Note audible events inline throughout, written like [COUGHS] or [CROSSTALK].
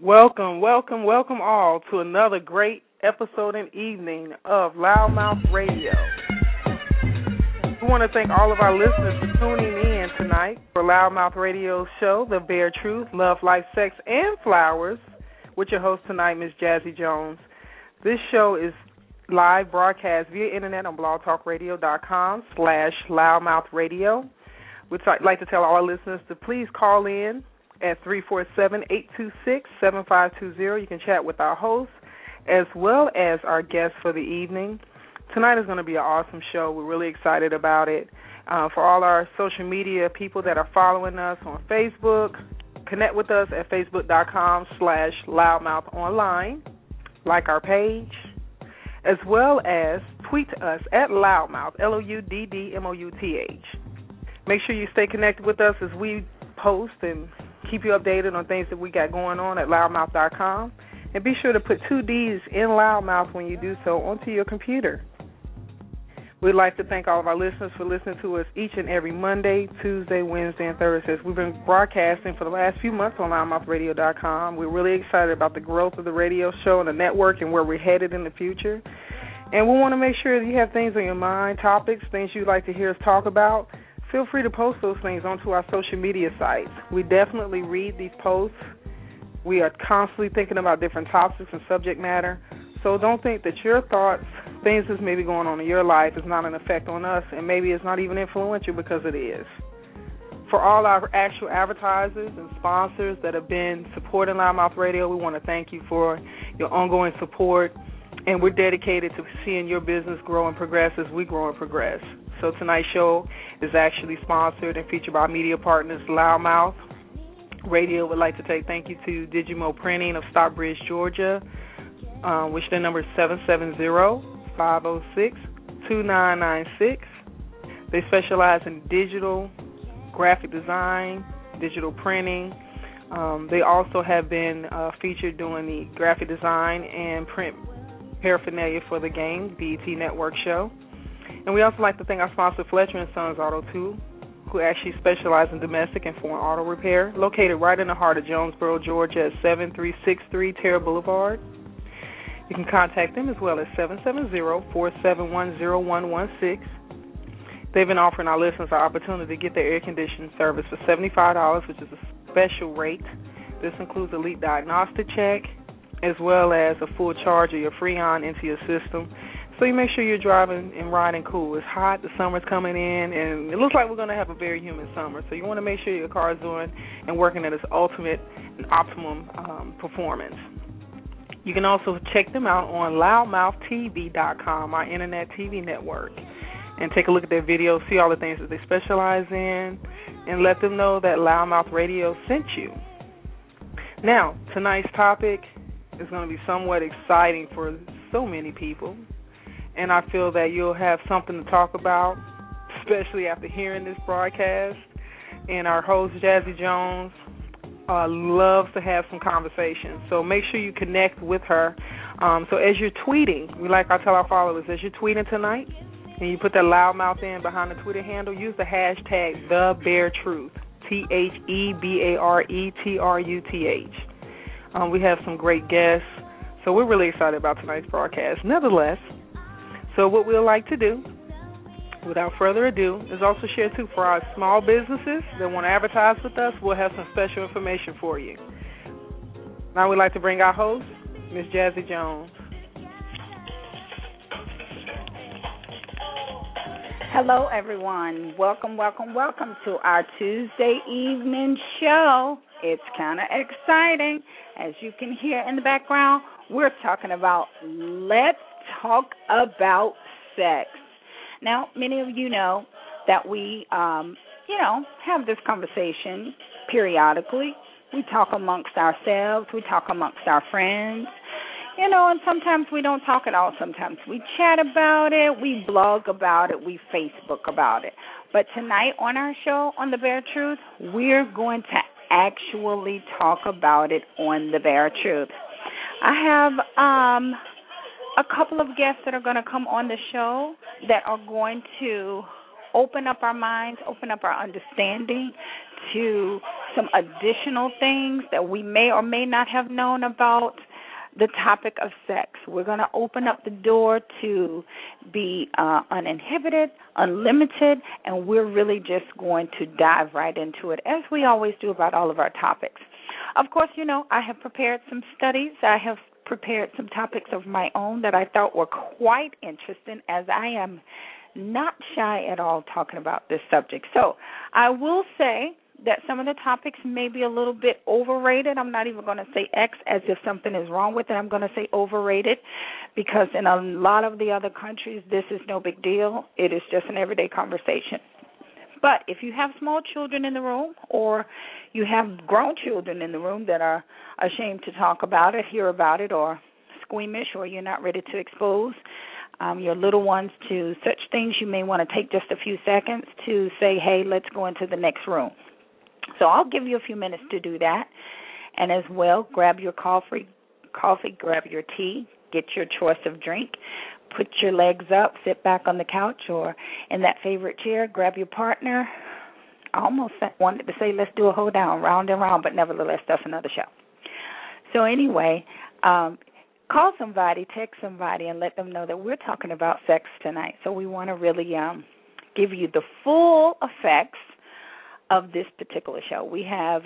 Welcome, welcome, welcome all to another great episode and evening of LouddMouth Radio. We want to thank all of our listeners for tuning in tonight for LouddMouth Radio's show, The Bare Truth, Love, Life, Sex, and Flowers, with your host tonight, Ms. Jazzie Jones. This show is live broadcast via internet on blogtalkradio.com slash loudmouthradio. We'd like to tell all our listeners to please call in at 347-826-7520. You can chat with our hosts as well as our guests for the evening. Tonight is going to be an awesome show. We're really excited about it. Uh, for all our social media people that are following us on Facebook, connect with us at facebook.com slash loudmouthonline. Like our page, as well as tweet us at louddmouth, L-O-U-D-D-M-O-U-T-H. Make sure you stay connected with us as we post and keep you updated on things that we got going on at louddmouth.com. And be sure to put two D's in louddmouth when you do so onto your computer. We'd like to thank all of our listeners for listening to us each and every Monday, Tuesday, Wednesday, and Thursday. We've been broadcasting for the last few months on louddmouthradio.com. We're really excited about the growth of the radio show and the network and where we're headed in the future. And we want to make sure that you have things on your mind, topics, things you'd like to hear us talk about. Feel free to post those things onto our social media sites. We definitely read these posts. We are constantly thinking about different topics and subject matter. So don't think that your thoughts things that's maybe going on in your life is not an effect on us, and maybe it's not even influential because it is. For all our actual advertisers and sponsors that have been supporting LouddMouth Radio, we want to thank you for your ongoing support, and we're dedicated to seeing your business grow and progress as we grow and progress. So tonight's show is actually sponsored and featured by media partners LouddMouth Radio. Would like to take thank you to Digimo Printing of Stockbridge, Georgia, um, which their number is seven seven zero 506 2996. They specialize in digital graphic design, digital printing. Um, they also have been uh, featured doing the graphic design and print paraphernalia for the game, BET Network show. And we also like to thank our sponsor, Fletcher and Sons Auto 2, who actually specialize in domestic and foreign auto repair, located right in the heart of Jonesboro, Georgia at 7363 Tara Boulevard. You can contact them as well as 770-471-0116. They've been offering our listeners the opportunity to get their air conditioning service for $75, which is a special rate. This includes a leak diagnostic check as well as a full charge of your Freon into your system. So you make sure you're driving and riding cool. It's hot, the summer's coming in, and it looks like we're going to have a very humid summer. So you want to make sure your car is doing and working at its ultimate and optimum um, performance. You can also check them out on loudmouthtv.com, our internet TV network, and take a look at their videos, see all the things that they specialize in, and let them know that LouddMouth Radio sent you. Now, tonight's topic is going to be somewhat exciting for so many people, and I feel that you'll have something to talk about, especially after hearing this broadcast. And our host, Jazzie Jones, uh, loves to have some conversations. So make sure you connect with her. Um, so as you're tweeting, we like I tell our followers, as you're tweeting tonight, and you put that louddmouth in behind the Twitter handle, use the hashtag the Bare Truth, T H E B A R E T R U T H. Um, we have some great guests, so we're really excited about tonight's broadcast. Nevertheless, so what we'd like to do without further ado, is also share too for our small businesses that want to advertise with us. We'll have some special information for you. Now we'd like to bring our host, Miss Jazzie Jones. Hello, everyone. Welcome, welcome, welcome to our Tuesday evening show. It's kind of exciting. As you can hear in the background, we're talking about Let's Talk About Sex. Now, many of you know that we, um, you know, have this conversation periodically. We talk amongst ourselves, we talk amongst our friends, you know, and sometimes we don't talk at all. Sometimes we chat about it, we blog about it, we Facebook about it. But tonight on our show, on The Bare Truth, we're going to actually talk about it on The Bare Truth. I have um a couple of guests that are going to come on the show that are going to open up our minds, open up our understanding to some additional things that we may or may not have known about the topic of sex. We're going to open up the door to be uh, uninhibited, unlimited, and we're really just going to dive right into it, as we always do about all of our topics. Of course, you know, I have prepared some studies. I have prepared some topics of my own that I thought were quite interesting, as I am not shy at all talking about this subject. So I will say that some of the topics may be a little bit overrated. I'm not even going to say X as if something is wrong with it. I'm going to say overrated because in a lot of the other countries, this is no big deal. It is just an everyday conversation. But if you have small children in the room or you have grown children in the room that are ashamed to talk about it, hear about it, or squeamish, or you're not ready to expose um, your little ones to such things, you may want to take just a few seconds to say, hey, let's go into the next room. So I'll give you a few minutes to do that. And as well, grab your coffee, coffee, grab your tea, get your choice of drink, put your legs up, sit back on the couch or in that favorite chair, grab your partner. I almost wanted to say let's do a hold down, round and round, but nevertheless, that's another show. So anyway, um, call somebody, text somebody, and let them know that we're talking about sex tonight. So we want to really um, give you the full effects of this particular show. We have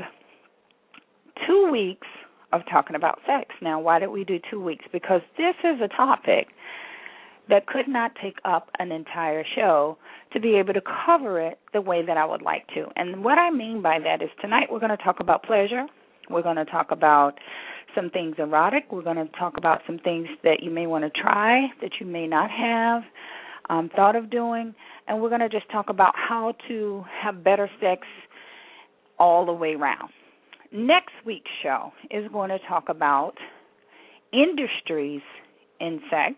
two weeks of talking about sex. Now, why did we do two weeks? Because this is a topic that could not take up an entire show to be able to cover it the way that I would like to. And what I mean by that is tonight we're going to talk about pleasure. We're going to talk about some things erotic. We're going to talk about some things that you may want to try that you may not have um, thought of doing. And we're going to just talk about how to have better sex all the way around. Next week's show is going to talk about industries in sex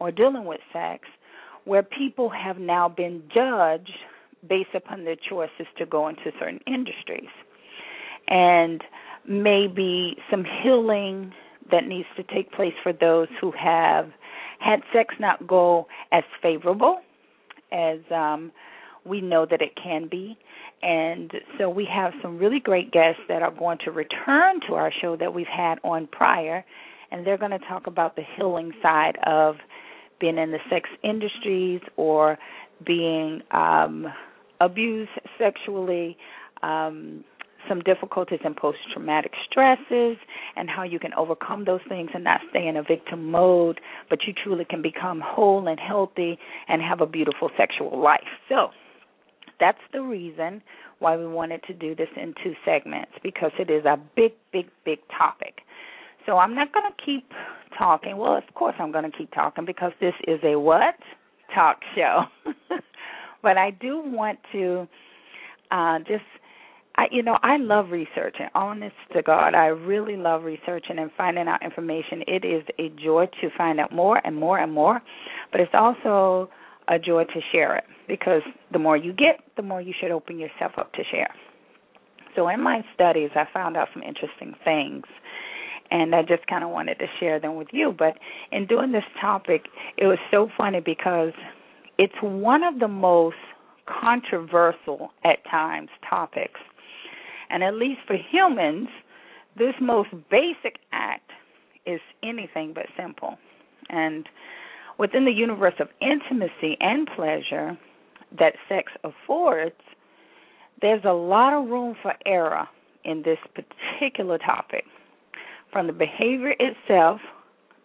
or dealing with sex where people have now been judged based upon their choices to go into certain industries. And maybe some healing that needs to take place for those who have had sex not go as favorable as um, we know that it can be. And so we have some really great guests that are going to return to our show that we've had on prior, and they're going to talk about the healing side of being in the sex industries or being um, abused sexually, um, some difficulties in post traumatic stresses, and how you can overcome those things and not stay in a victim mode, but you truly can become whole and healthy and have a beautiful sexual life. So, that's the reason why we wanted to do this in two segments because it is a big, big, big topic. So I'm not going to keep talking. Well, of course I'm going to keep talking because this is a what? Talk show. [LAUGHS] but I do want to uh just I you know, I love researching. Honest to God, I really love researching and finding out information. It is a joy to find out more and more and more, but it's also a joy to share it because the more you get, the more you should open yourself up to share. So in my studies, I found out some interesting things and I just kind of wanted to share them with you. But in doing this topic, it was so funny because it's one of the most controversial at times topics. And at least for humans, this most basic act is anything but simple. And within the universe of intimacy and pleasure that sex affords, there's a lot of room for error in this particular topic from the behavior itself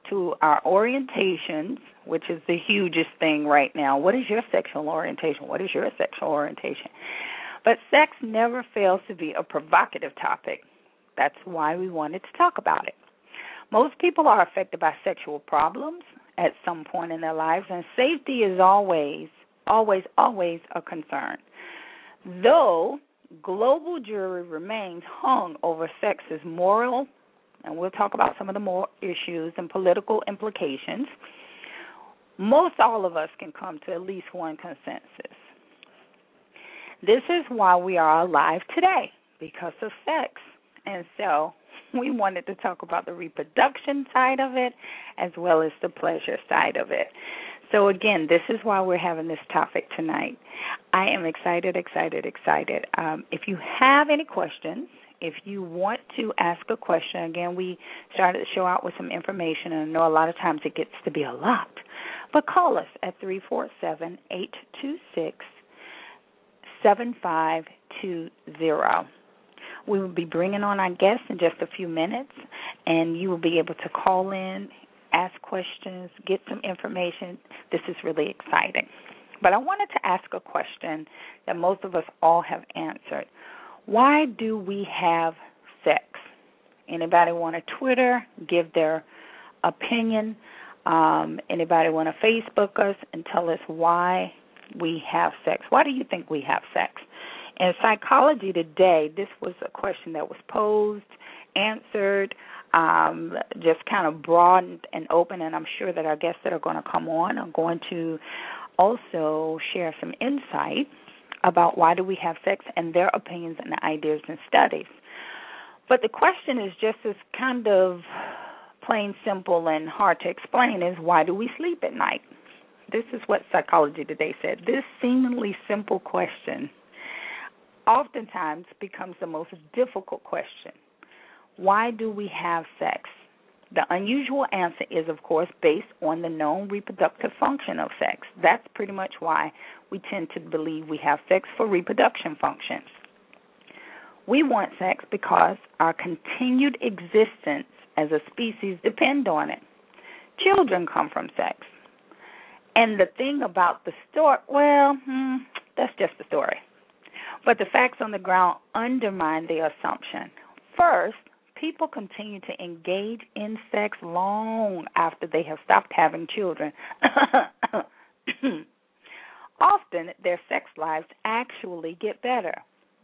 to our orientations, which is the hugest thing right now. What is your sexual orientation? What is your sexual orientation? But sex never fails to be a provocative topic. That's why we wanted to talk about it. Most people are affected by sexual problems at some point in their lives, and safety is always, always, always a concern. Though global jury remains hung over sex's moral and we'll talk about some of the more issues and political implications, most all of us can come to at least one consensus. This is why we are alive today, because of sex. And so [LAUGHS] we wanted to talk about the reproduction side of it as well as the pleasure side of it. So, again, this is why we're having this topic tonight. I am excited, excited, excited. Um, if you have any questions, if you want to ask a question, again, we started the show out with some information, and I know a lot of times it gets to be a lot. But call us at 347 826 7520. We will be bringing on our guests in just a few minutes, and you will be able to call in, ask questions, get some information. This is really exciting. But I wanted to ask a question that most of us all have answered. Why do we have sex? Anybody want to Twitter, give their opinion? Um, anybody want to Facebook us and tell us why we have sex? Why do you think we have sex? In psychology today, this was a question that was posed, answered, um, just kind of broad and open, and I'm sure that our guests that are going to come on are going to also share some insight about why do we have sex and their opinions and ideas and studies. But the question is just as kind of plain simple and hard to explain is why do we sleep at night? This is what Psychology Today said. This seemingly simple question oftentimes becomes the most difficult question. Why do we have sex? The unusual answer is, of course, based on the known reproductive function of sex. That's pretty much why we tend to believe we have sex for reproduction functions. We want sex because our continued existence as a species depend on it. Children come from sex. And the thing about the story, well, hmm, that's just the story. But the facts on the ground undermine the assumption. First, people continue to engage in sex long after they have stopped having children. [COUGHS] Often, their sex lives actually get better.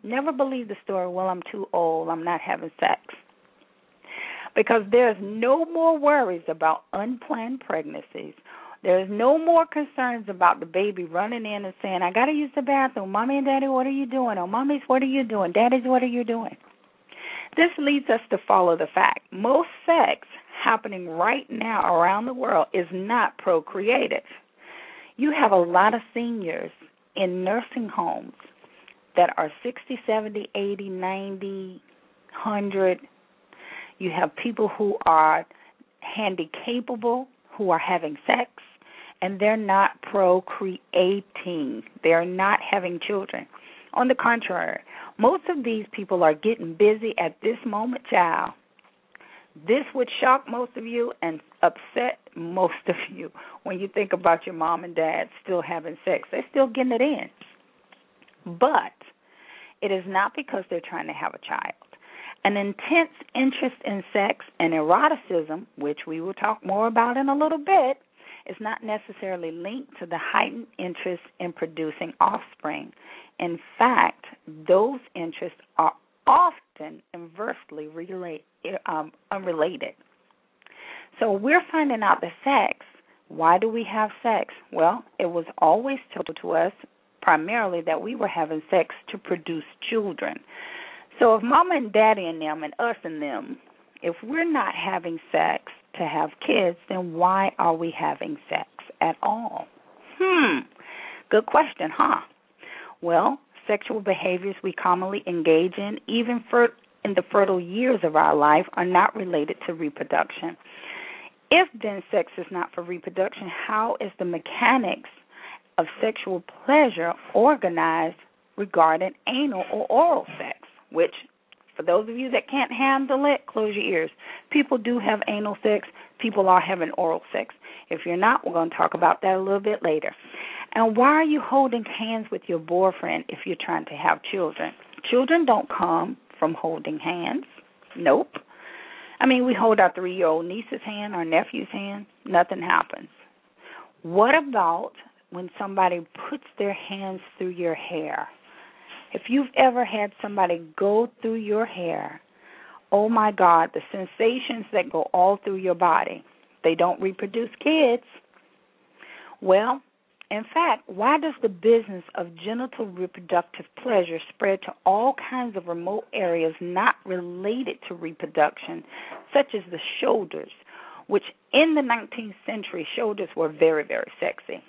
Never believe the story, well, I'm too old, I'm not having sex. Because there's no more worries about unplanned pregnancies. There's no more concerns about the baby running in and saying, I got to use the bathroom. Mommy and daddy, what are you doing? Oh, mommy's, what are you doing? Daddy's, what are you doing? This leads us to follow the fact most sex happening right now around the world is not procreative. You have a lot of seniors in nursing homes that are 60, 70, 80, 90, 100. You have people who are handy capable who are having sex and they're not procreating. They're not having children. On the contrary, most of these people are getting busy at this moment, child. This would shock most of you and upset most of you when you think about your mom and dad still having sex. They're still getting it in. But it is not because they're trying to have a child. An intense interest in sex and eroticism, which we will talk more about in a little bit, is not necessarily linked to the heightened interest in producing offspring. In fact, those interests are often inversely relate, um, unrelated. So we're finding out that sex. Why do we have sex? Well, it was always told to us primarily that we were having sex to produce children. So if mama and daddy and them and us and them, if we're not having sex to have kids, then why are we having sex at all? Hmm. Good question, huh? Well, sexual behaviors we commonly engage in, even for in the fertile years of our life, are not related to reproduction. If then sex is not for reproduction, how is the mechanics of sexual pleasure organized regarding anal or oral sex, which for those of you that can't handle it, close your ears. People do have anal sex, people are having oral sex. If you're not, we're going to talk about that a little bit later. And why are you holding hands with your boyfriend if you're trying to have children? Children don't come from holding hands. Nope. I mean, we hold our three year old niece's hand, our nephew's hand, nothing happens. What about when somebody puts their hands through your hair? If you've ever had somebody go through your hair, oh my God, the sensations that go all through your body, they don't reproduce kids. Well, in fact, why does the business of genital reproductive pleasure spread to all kinds of remote areas not related to reproduction, such as the shoulders, which in the 19th century shoulders were very, very sexy.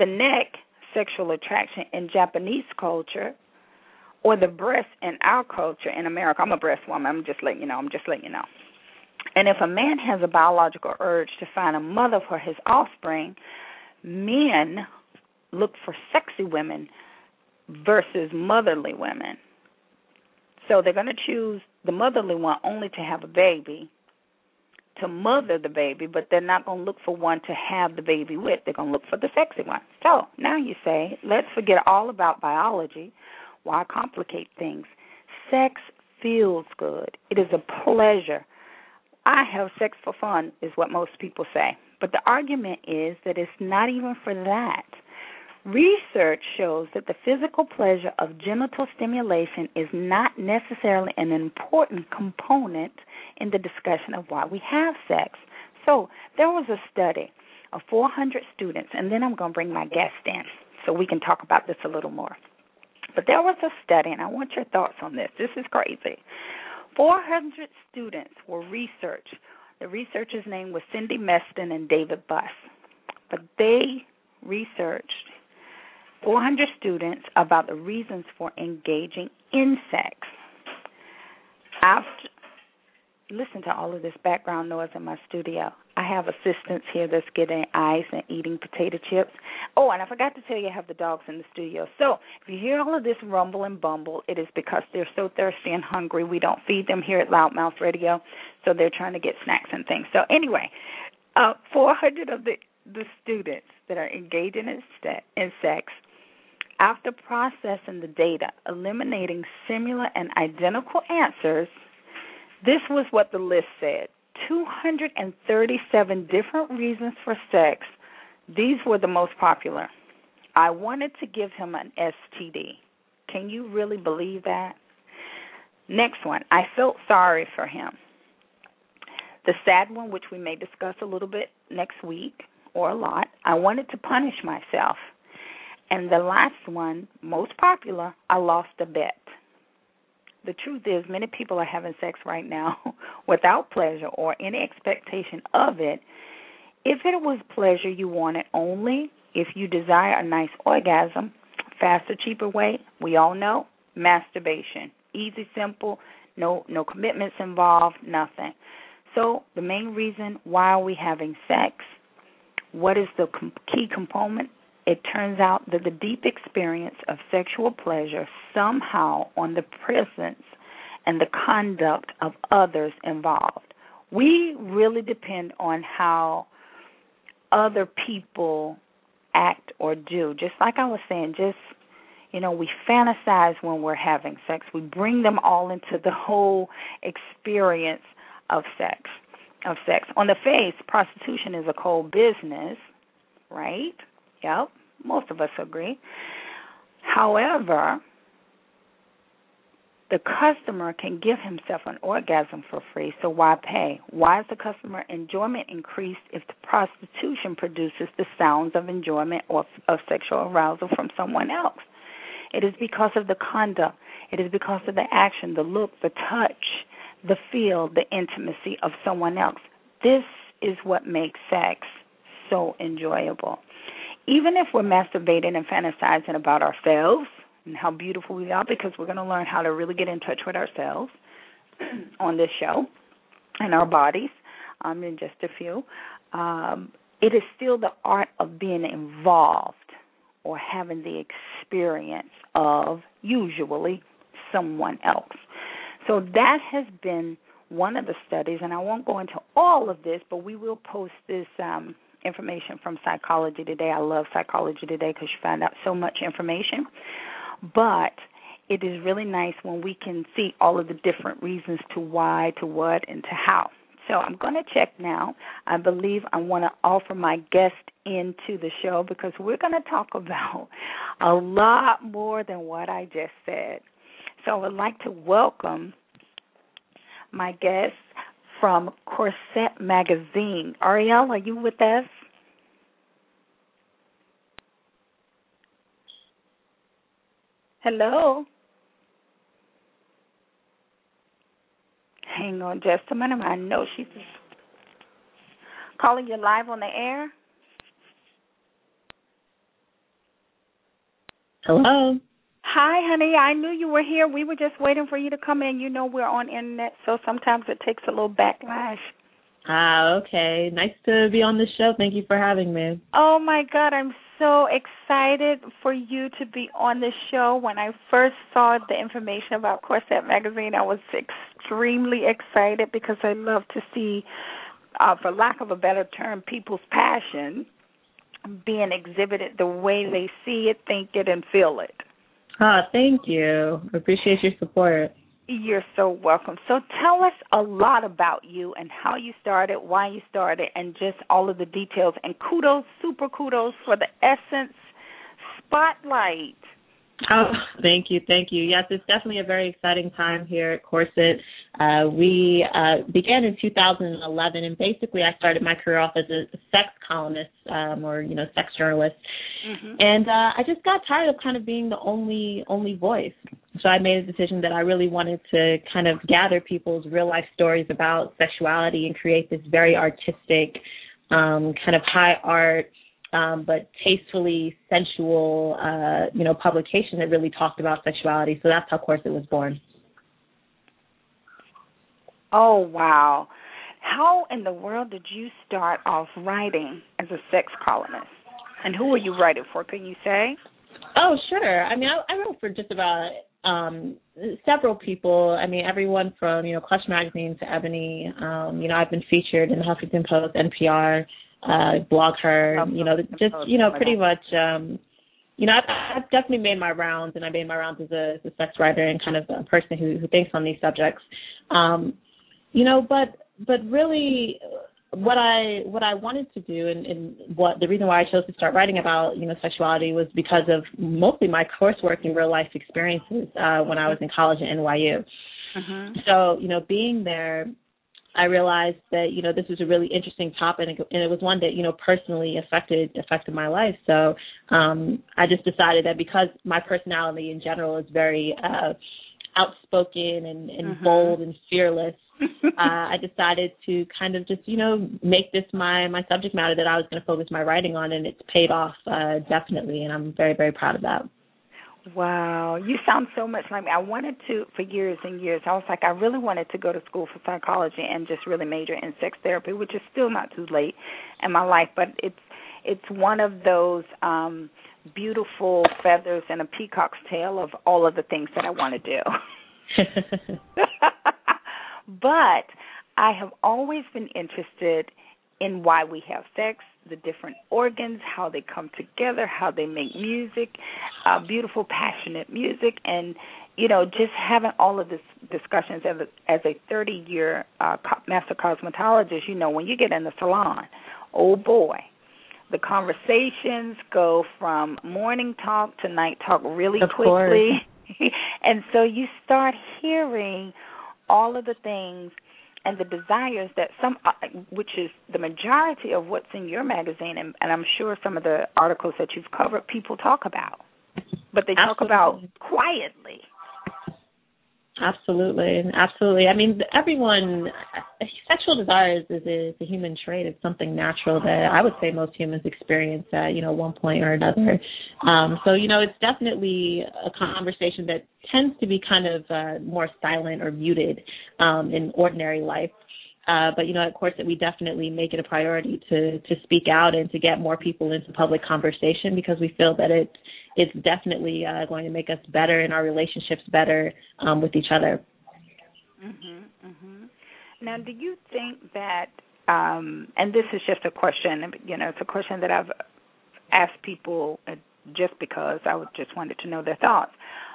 The neck, sexual attraction in Japanese culture, or the breast in our culture in America. I'm a breast woman. I'm just letting you know. I'm just letting you know. And if a man has a biological urge to find a mother for his offspring, men look for sexy women versus motherly women. So they're going to choose the motherly one only to have a baby, to mother the baby, but they're not going to look for one to have the baby with. They're going to look for the sexy one. So now you say, let's forget all about biology. Why complicate things? Sex feels good. It is a pleasure. I have sex for fun, is what most people say. But the argument is that it's not even for that. Research shows that the physical pleasure of genital stimulation is not necessarily an important component in the discussion of why we have sex. So, there was a study of 400 students, and then I'm going to bring my guest in so we can talk about this a little more. But there was a study, and I want your thoughts on this. This is crazy. 400 students were researched. The researchers' name was Cindy Meston and David Buss. But they researched 400 students about the reasons for engaging in sex. After listen to all of this background noise in my studio. I have assistants here that's getting ice and eating potato chips. Oh, and I forgot to tell you, I have the dogs in the studio. So if you hear all of this rumble and bumble, it is because they're so thirsty and hungry. We don't feed them here at LouddMouth Radio, so they're trying to get snacks and things. So anyway, uh, 400 of the the students that are engaging in, in sex after processing the data, eliminating similar and identical answers, this was what the list said 237 different reasons for sex. These were the most popular. I wanted to give him an STD. Can you really believe that? Next one, I felt sorry for him. The sad one, which we may discuss a little bit next week or a lot, I wanted to punish myself. And the last one, most popular, I lost a bet. The truth is, many people are having sex right now [LAUGHS] without pleasure or any expectation of it. If it was pleasure you wanted only, if you desire a nice orgasm, faster, cheaper way, we all know masturbation. Easy, simple, no no commitments involved, nothing. So the main reason why are we having sex? What is the key component? It turns out that the deep experience of sexual pleasure somehow on the presence and the conduct of others involved. We really depend on how other people act or do. Just like I was saying, just you know, we fantasize when we're having sex. We bring them all into the whole experience of sex. Of sex. On the face, prostitution is a cold business, right? Yep, most of us agree. However, the customer can give himself an orgasm for free, so why pay? Why is the customer enjoyment increased if the prostitution produces the sounds of enjoyment or of sexual arousal from someone else? It is because of the conduct, it is because of the action, the look, the touch, the feel, the intimacy of someone else. This is what makes sex so enjoyable even if we're masturbating and fantasizing about ourselves and how beautiful we are, because we're going to learn how to really get in touch with ourselves [CLEARS THROAT] on this show and our bodies um, in just a few, um, it is still the art of being involved or having the experience of usually someone else. So that has been one of the studies, and I won't go into all of this, but we will post this um, information from Psychology Today. I love Psychology Today because you find out so much information. But it is really nice when we can see all of the different reasons to why, to what, and to how. So I'm going to check now. I believe I want to offer my guest into the show because we're going to talk about a lot more than what I just said. So I would like to welcome my guest, from Corset Magazine. Ariel, are you with us? Hello. Hang on just a minute. I know she's. Calling you live on the air. Hello. Hi, honey. I knew you were here. We were just waiting for you to come in. You know we're on internet, so sometimes it takes a little backlash. Ah, okay. Nice to be on the show. Thank you for having me. Oh my God, I'm so excited for you to be on the show. When I first saw the information about Corset Magazine, I was extremely excited because I love to see, uh, for lack of a better term, people's passion being exhibited the way they see it, think it, and feel it. Ah, thank you. Appreciate your support. You're so welcome. So tell us a lot about you and how you started, why you started, and just all of the details. And kudos, super kudos for the Essence Spotlight. Oh, thank you, thank you. Yes, it's definitely a very exciting time here at Corset. Uh, we uh, began in 2011, and basically, I started my career off as a sex columnist um, or you know sex journalist, mm-hmm. and uh, I just got tired of kind of being the only only voice. So I made a decision that I really wanted to kind of gather people's real life stories about sexuality and create this very artistic, um, kind of high art um, but tastefully sensual, uh, you know, publication that really talked about sexuality. So that's how Corset was born. Oh wow! How in the world did you start off writing as a sex columnist? And who were you writing for? Can you say? Oh sure. I mean, I, I wrote for just about um several people. I mean, everyone from you know Clutch Magazine to Ebony. Um, you know, I've been featured in the Huffington Post, NPR uh BlogHer you know just you know pretty much um you know I've, I've definitely made my rounds and I made my rounds as a, as a sex writer and kind of a person who who thinks on these subjects um you know but but really what I what I wanted to do and, and what the reason why I chose to start writing about you know sexuality was because of mostly my coursework and real life experiences uh when I was in college at NYU. Mm-hmm. So you know being there I realized that you know this was a really interesting topic, and it was one that you know personally affected affected my life. So um, I just decided that because my personality in general is very uh, outspoken and, and mm-hmm. bold and fearless, [LAUGHS] uh, I decided to kind of just you know make this my my subject matter that I was going to focus my writing on, and it's paid off uh, definitely, and I'm very very proud of that. Wow, you sound so much like me. I wanted to for years and years. I was like, I really wanted to go to school for psychology and just really major in sex therapy, which is still not too late in my life, but it's it's one of those um beautiful feathers in a peacock's tail of all of the things that I want to do. [LAUGHS] [LAUGHS] but I have always been interested in why we have sex, the different organs, how they come together, how they make music, uh, beautiful, passionate music, and you know, just having all of this discussions as a, as a 30 year uh, master cosmetologist, you know, when you get in the salon, oh boy, the conversations go from morning talk to night talk really of quickly. [LAUGHS] and so you start hearing all of the things and the desires that some, uh, which is the majority of what's in your magazine, and, and I'm sure some of the articles that you've covered, people talk about, but they Absolutely. talk about quietly. Absolutely, absolutely. I mean, everyone, sexual desires is a, is a human trait. It's something natural that I would say most humans experience at you know one point or another. Um, so you know, it's definitely a conversation that tends to be kind of uh, more silent or muted um, in ordinary life. Uh, but you know, of course, that we definitely make it a priority to to speak out and to get more people into public conversation because we feel that it it's definitely uh, going to make us better and our relationships better um, with each other. Mhm. Mhm. Now, do you think that? Um, and this is just a question. You know, it's a question that I've asked people uh, just because I just wanted to know their thoughts.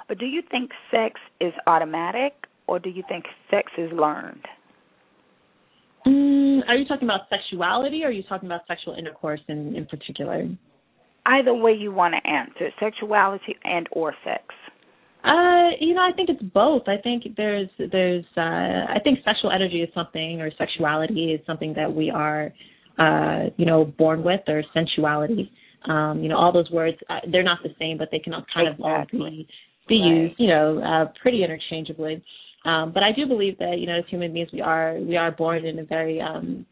But do you think sex is automatic, or do you think sex is learned? Mm, are you talking about sexuality, or are you talking about sexual intercourse in in particular? Either way you want to answer, sexuality and or sex. Uh, you know, I think it's both. I think there's there's uh I think sexual energy is something or sexuality is something that we are uh, you know, born with or sensuality. Um, you know, all those words uh, they're not the same, but they can all kind of all be be right. used, you know, uh pretty interchangeably. Um, but I do believe that, you know, as human beings we are we are born in a very um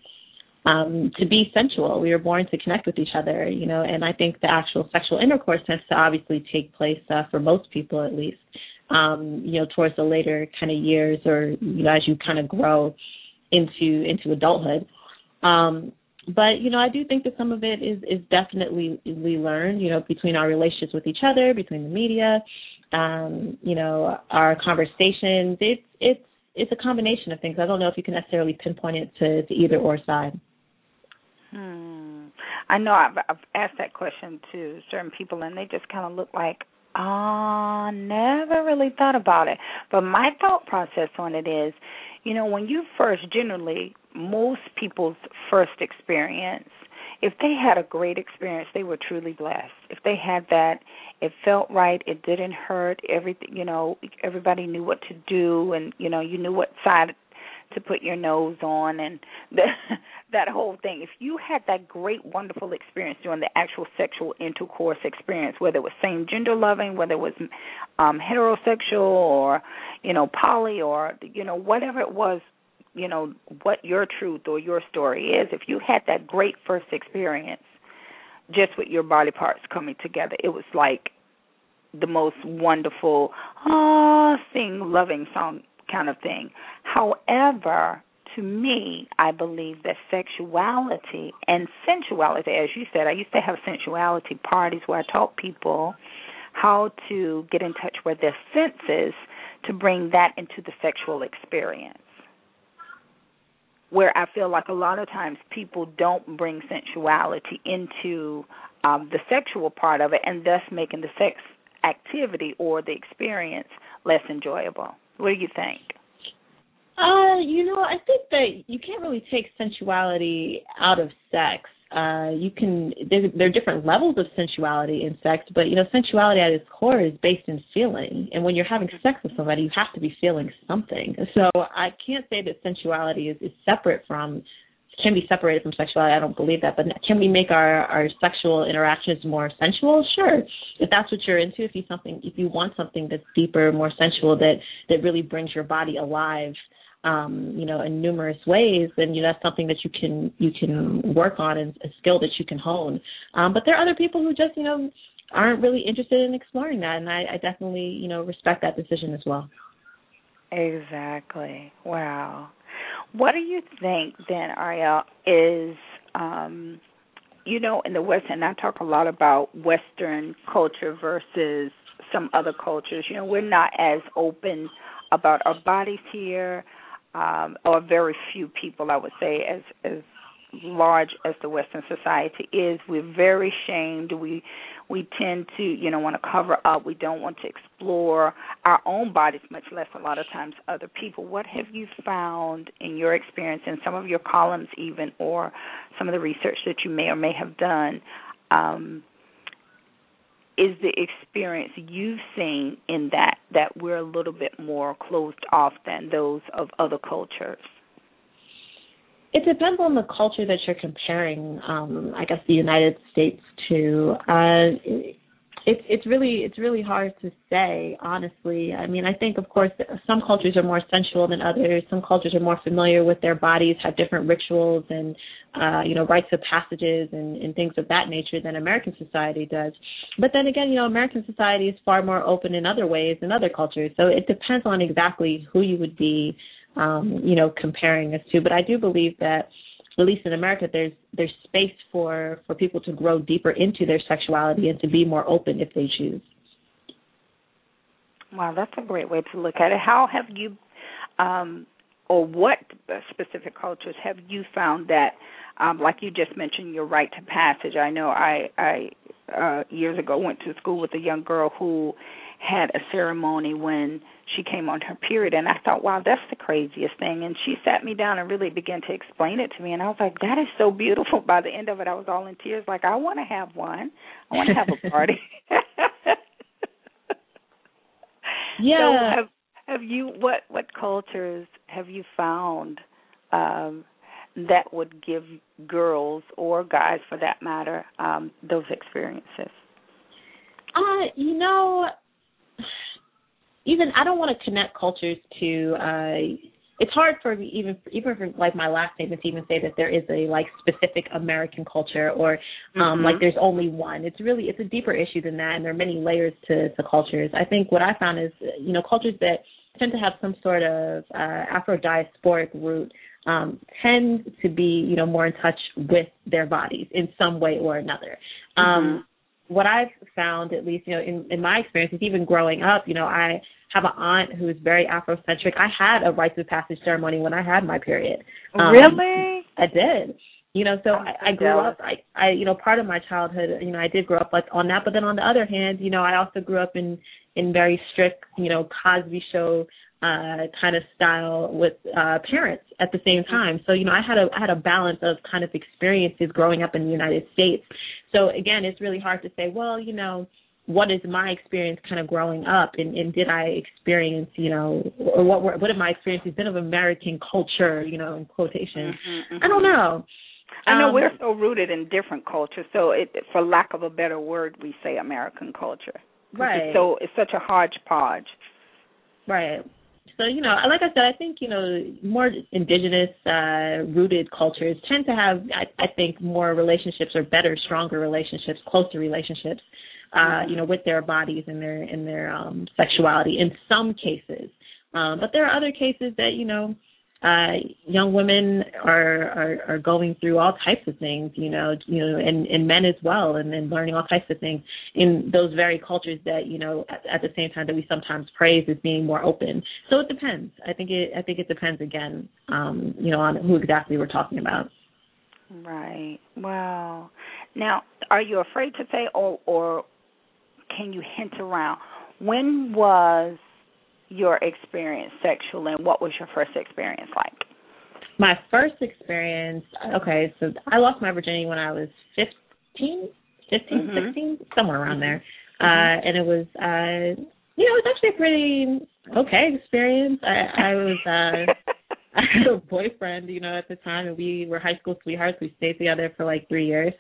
um, to be sensual. We were born to connect with each other, you know, and I think the actual sexual intercourse tends to obviously take place uh, for most people, at least, um, you know, towards the later kind of years, or you know, as you kind of grow into into adulthood. Um, but you know, I do think that some of it is is definitely we learned, you know, between our relationships with each other, between the media, um, you know, our conversations. It's it's it's a combination of things. I don't know if you can necessarily pinpoint it to, to either or side. Hmm. I know I've, I've asked that question to certain people, and they just kind of look like, ah, oh, never really thought about it. But my thought process on it is, you know, when you first, generally, most people's first experience, if they had a great experience, they were truly blessed. If they had that, it felt right, it didn't hurt, everything, you know, everybody knew what to do, and you know, you knew what side to put your nose on and [LAUGHS] the, that whole thing. If you had that great, wonderful experience during the actual sexual intercourse experience, whether it was same gender loving, whether it was um heterosexual or you know poly or you know whatever it was, you know what your truth or your story is. If you had that great first experience, just with your body parts coming together, it was like the most wonderful ah sing loving song kind of thing. However, to me, I believe that sexuality and sensuality, as you said, I used to have sensuality parties where I taught people how to get in touch with their senses to bring that into the sexual experience. Where I feel like a lot of times people don't bring sensuality into um, the sexual part of it, and thus making the sex activity or the experience less enjoyable. What do you think? Uh, you know, I think that you can't really take sensuality out of sex. Uh, you can there, there are different levels of sensuality in sex, but you know, sensuality at its core is based in feeling. And when you're having sex with somebody, you have to be feeling something. So I can't say that sensuality is, is separate from can be separated from sexuality. I don't believe that. But can we make our our sexual interactions more sensual? Sure. If that's what you're into, if you something if you want something that's deeper, more sensual, that that really brings your body alive, um, you know, in numerous ways, then you know that's something that you can you can work on and a skill that you can hone. Um, but there are other people who just you know aren't really interested in exploring that, and I, I definitely you know respect that decision as well. Exactly. Wow. What do you think then, Ariel, is um you know, in the West and I talk a lot about Western culture versus some other cultures. You know, we're not as open about our bodies here, um, or very few people I would say as as large as the Western society is, we're very shamed. We we tend to, you know, want to cover up. We don't want to explore our own bodies, much less a lot of times other people. What have you found in your experience, in some of your columns, even, or some of the research that you may or may have done? Um, is the experience you've seen in that that we're a little bit more closed off than those of other cultures? It depends on the culture that you're comparing. Um, I guess the United States to. Uh, it's it's really it's really hard to say honestly. I mean, I think of course some cultures are more sensual than others. Some cultures are more familiar with their bodies, have different rituals and uh, you know rites of passages and, and things of that nature than American society does. But then again, you know, American society is far more open in other ways than other cultures. So it depends on exactly who you would be um, you know, comparing us to. But I do believe that at least in America there's there's space for for people to grow deeper into their sexuality and to be more open if they choose. Wow, that's a great way to look at it. How have you um or what specific cultures have you found that um like you just mentioned your right to passage. I know I I uh years ago went to school with a young girl who had a ceremony when she came on her period and I thought, wow, that's the craziest thing and she sat me down and really began to explain it to me and I was like, that is so beautiful. By the end of it I was all in tears like I want to have one. I want to have a party. [LAUGHS] [LAUGHS] yeah. So have have you what what cultures have you found um that would give girls or guys for that matter um those experiences? Uh, you know, even I don't want to connect cultures to uh it's hard for me even even for like my last statement to even say that there is a like specific American culture or um mm-hmm. like there's only one. It's really it's a deeper issue than that, and there are many layers to to cultures. I think what I found is you know cultures that tend to have some sort of uh, Afro diasporic root um, tend to be, you know, more in touch with their bodies in some way or another. Um, mm-hmm. Um, what I've found, at least, you know, in, in my experiences, even growing up, you know, I have an aunt who is very Afrocentric. I had a rites of passage ceremony when I had my period. Um, really? I did. You know, so I'm I, grew up. I, I, you know, part of my childhood, you know, I did grow up like on that. But then on the other hand, you know, I also grew up in in very strict, you know, Cosby Show uh kind of style with uh parents at the same time. So you know i had a I had a balance of kind of experiences growing up in the united states. So again it's really hard to say well you know what is my experience kind of growing up? And, and did i experience you know or what were what have my experiences been of american culture you know in quotation mm-hmm, i don't know. I know Um, we're so rooted in different cultures, so it, for lack of a better word, we say American culture. right It's so it's such a hodgepodge. Right. So, you know, like I said, I think, you know, more indigenous uh rooted cultures tend to have I, I think more relationships or better, stronger relationships, closer relationships, uh, Mhm. you know, with their bodies and their and their um sexuality in some cases. Um, but there are other cases that, you know, uh young women are, are are going through all types of things you know you know and and men as well and and learning all types of things in those very cultures that you know at, at the same time that we sometimes praise as being more open so it depends i think it i think it depends again um you know on who exactly we're talking about Right. Wow. Now, are you afraid to say, or or can you hint around? When was your experience sexual, and what was your first experience like? my first experience okay so i lost my virginity when i was fifteen fifteen Mhm. sixteen somewhere around there Mhm. uh and it was uh you know it was actually a pretty okay experience i i was uh [LAUGHS] I had a boyfriend, you know, at the time, and we were high school sweethearts. We stayed together for like three years,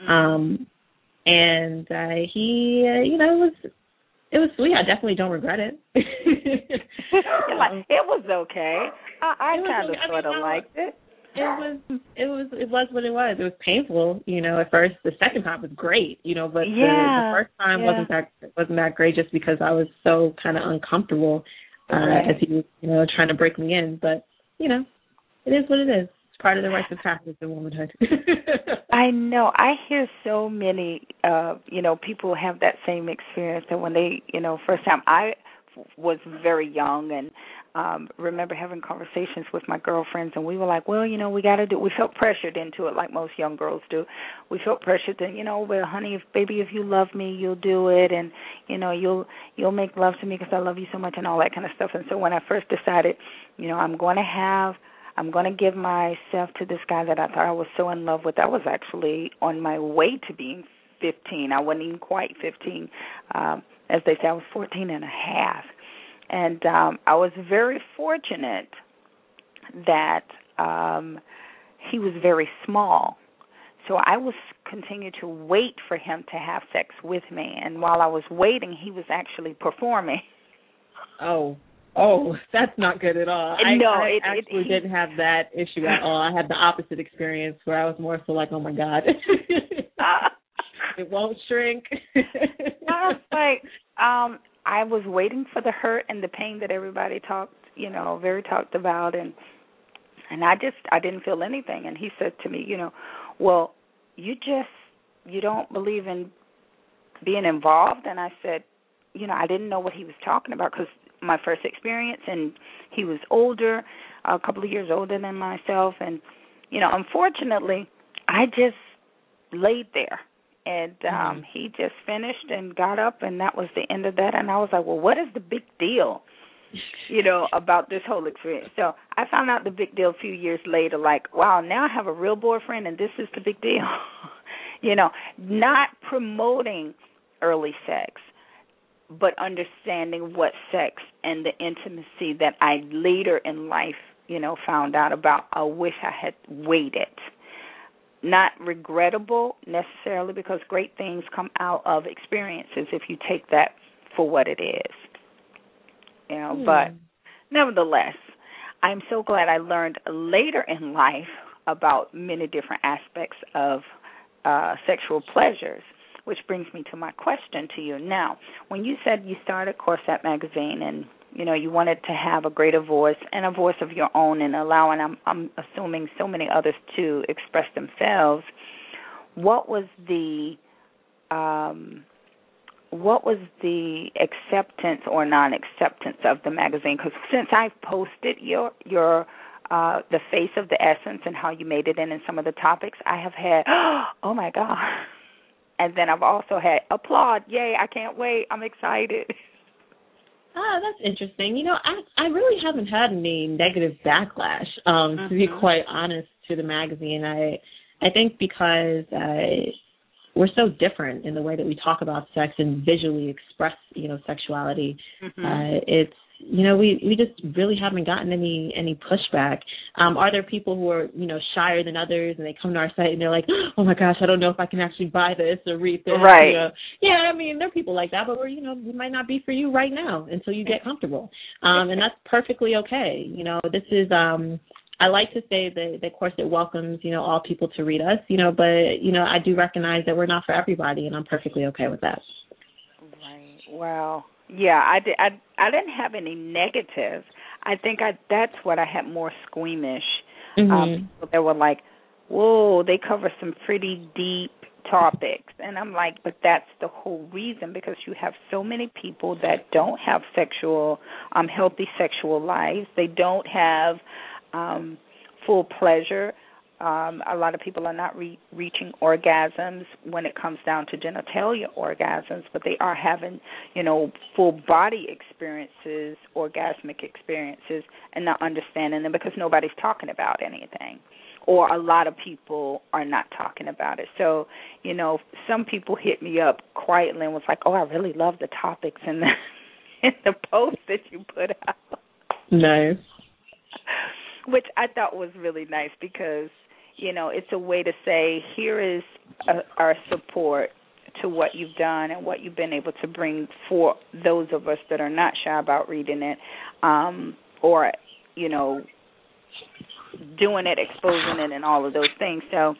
Mhm. um, and uh, he, uh, you know, it was it was sweet. I definitely don't regret it. [LAUGHS] Like, [LAUGHS] it was okay. I, I kind of okay. I mean, sort of liked it. it was it was it was what it was. It was painful, you know, at first. The second time was great, you know, but the, Yeah, the first time yeah. wasn't that wasn't that great just because I was so kind of uncomfortable uh Right. as he was, you know, trying to break me in. But, you know, it is what it is. It's part of the rites of passage in womanhood. [LAUGHS] I know. I hear so many uh, you know, people have that same experience that when they, you know, first time I was very young and um remember having conversations with my girlfriends and we were like, well, you know, we got to do we felt pressured into it like most young girls do. We felt pressured that, you know, well, honey, if baby if you love me, you'll do it and you know, you'll you'll make love to me because I love you so much and all that kind of stuff. And so when I first decided, you know, I'm going to have I'm going to give myself to this guy that I thought I was so in love with. I was actually on my way to being 15. I wasn't even quite 15. Um, as they say, I was 14 and a half. And um, I was very fortunate that um, he was very small. So I was continue to wait for him to have sex with me. And while I was waiting, he was actually performing. oh. Oh, that's not good at all. I, No, I it- it- actually he- didn't have that issue at all. I had the opposite experience where I was more so like, oh my god, [LAUGHS] it won't shrink. I was like, um, I was waiting for the hurt and the pain that everybody talked, you know, very talked about, and and I just I didn't feel anything. And he said to me, you know, well, you just you don't believe in being involved, and I said, you know, I didn't know what he was talking about because my first experience, and he was older, a couple of years older than myself, and you know, unfortunately, I just laid there and um Mhm. he just finished and got up and that was the end of that and I was like, "Well, what is the big deal?" you know, about this whole experience. So, I found out the big deal a few years later like, "Wow, now I have a real boyfriend and this is the big deal." [LAUGHS] you know, not promoting early sex, but understanding what sex and the intimacy that I later in life, you know, found out about. I wish I had waited not regrettable necessarily because great things come out of experiences if you take that for what it is. You know, but nevertheless, I'm so glad I learned later in life about many different aspects of uh, sexual pleasures, which brings me to my question to you. Now, when you said you started Corset Magazine and you know you wanted to have a greater voice and a voice of your own and allowing I'm, I'm assuming so many others to express themselves, what was the um, what was the acceptance or non-acceptance of the magazine? Because since I've posted your your uh, the face of the essence and how you made it in and some of the topics, I have had [GASPS] oh my god, and then I've also had applaud, yay! I can't wait, I'm excited. [LAUGHS] Ah, that's interesting. You know, I I really haven't had any negative backlash. Um, mm-hmm. to be mm-hmm. quite honest, to the magazine, I I think because uh, we're so different in the way that we talk about sex and visually express, you know, sexuality. Mm-hmm. Uh, it's you know we we just really haven't gotten any any pushback um are there people who are you know shyer than others and they come to our site and they're like [GASPS] oh my gosh i don't know if i can actually buy this or read this right you know? yeah i mean there are people like that but we're you know we might not be for you right now until you get comfortable um and that's perfectly okay you know this is um I like to say that, that Corset welcomes, you know, all people to read us, you know, but you know, I do recognize that we're not for everybody, and I'm perfectly okay with that. Right. Wow. Yeah, I did. I I didn't have any negative. I think I that's what I had more squeamish. Um, mm-hmm. Um, they were like, "Whoa, they cover some pretty deep topics," and I'm like, "But that's the whole reason because you have so many people that don't have sexual, um, healthy sexual lives. They don't have." um, full pleasure. Um, a lot of people are not re- reaching orgasms when it comes down to genitalia orgasms, but they are having, you know, full body experiences, orgasmic experiences, and not understanding them because nobody's talking about anything, or a lot of people are not talking about it. So, you know, some people hit me up quietly and was like, "Oh, I really love the topics in the [LAUGHS] in the post that you put out." Nice [LAUGHS] which I thought was really nice because you know it's a way to say here is a, our support to what you've done and what you've been able to bring for those of us that are not shy about reading it um or you know doing it exposing it and all of those things. So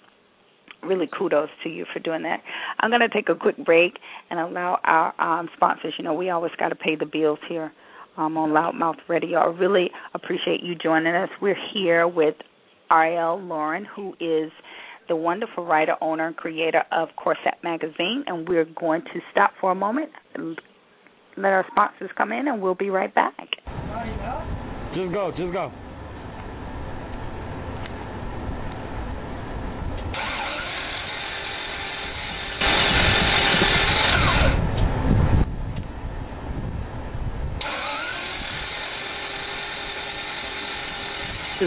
really kudos to you for doing that. I'm going to take a quick break and allow our um sponsors. You know we always got to pay the bills here um, on LouddMouth Radio. I really appreciate you joining us. We're here with Arielle Loren, who is the wonderful writer, owner, and creator of Corset Magazine, and we're going to stop for a moment, let our sponsors come in, and we'll be right back. Just go, just go.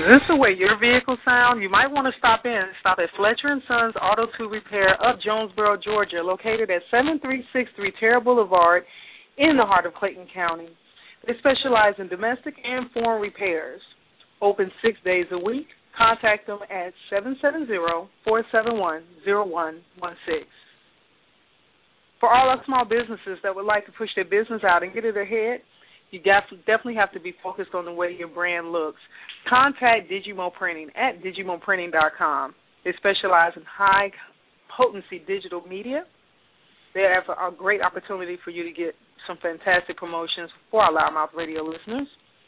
This the way your vehicle sound? You might want to stop in. Stop at Fletcher and Sons Auto 2 Repair up Jonesboro, Georgia, located at 7363 Tara Boulevard in the heart of Clayton County. They specialize in domestic and foreign repairs. Open six days a week. Contact them at 770-471-0116. For all our small businesses that would like to push their business out and get it ahead, you definitely have to be focused on the way your brand looks. Contact Digimo Printing at digimoprinting.com. They specialize in high potency digital media. They have a great opportunity for you to get some fantastic promotions for our LouddMouth Radio listeners.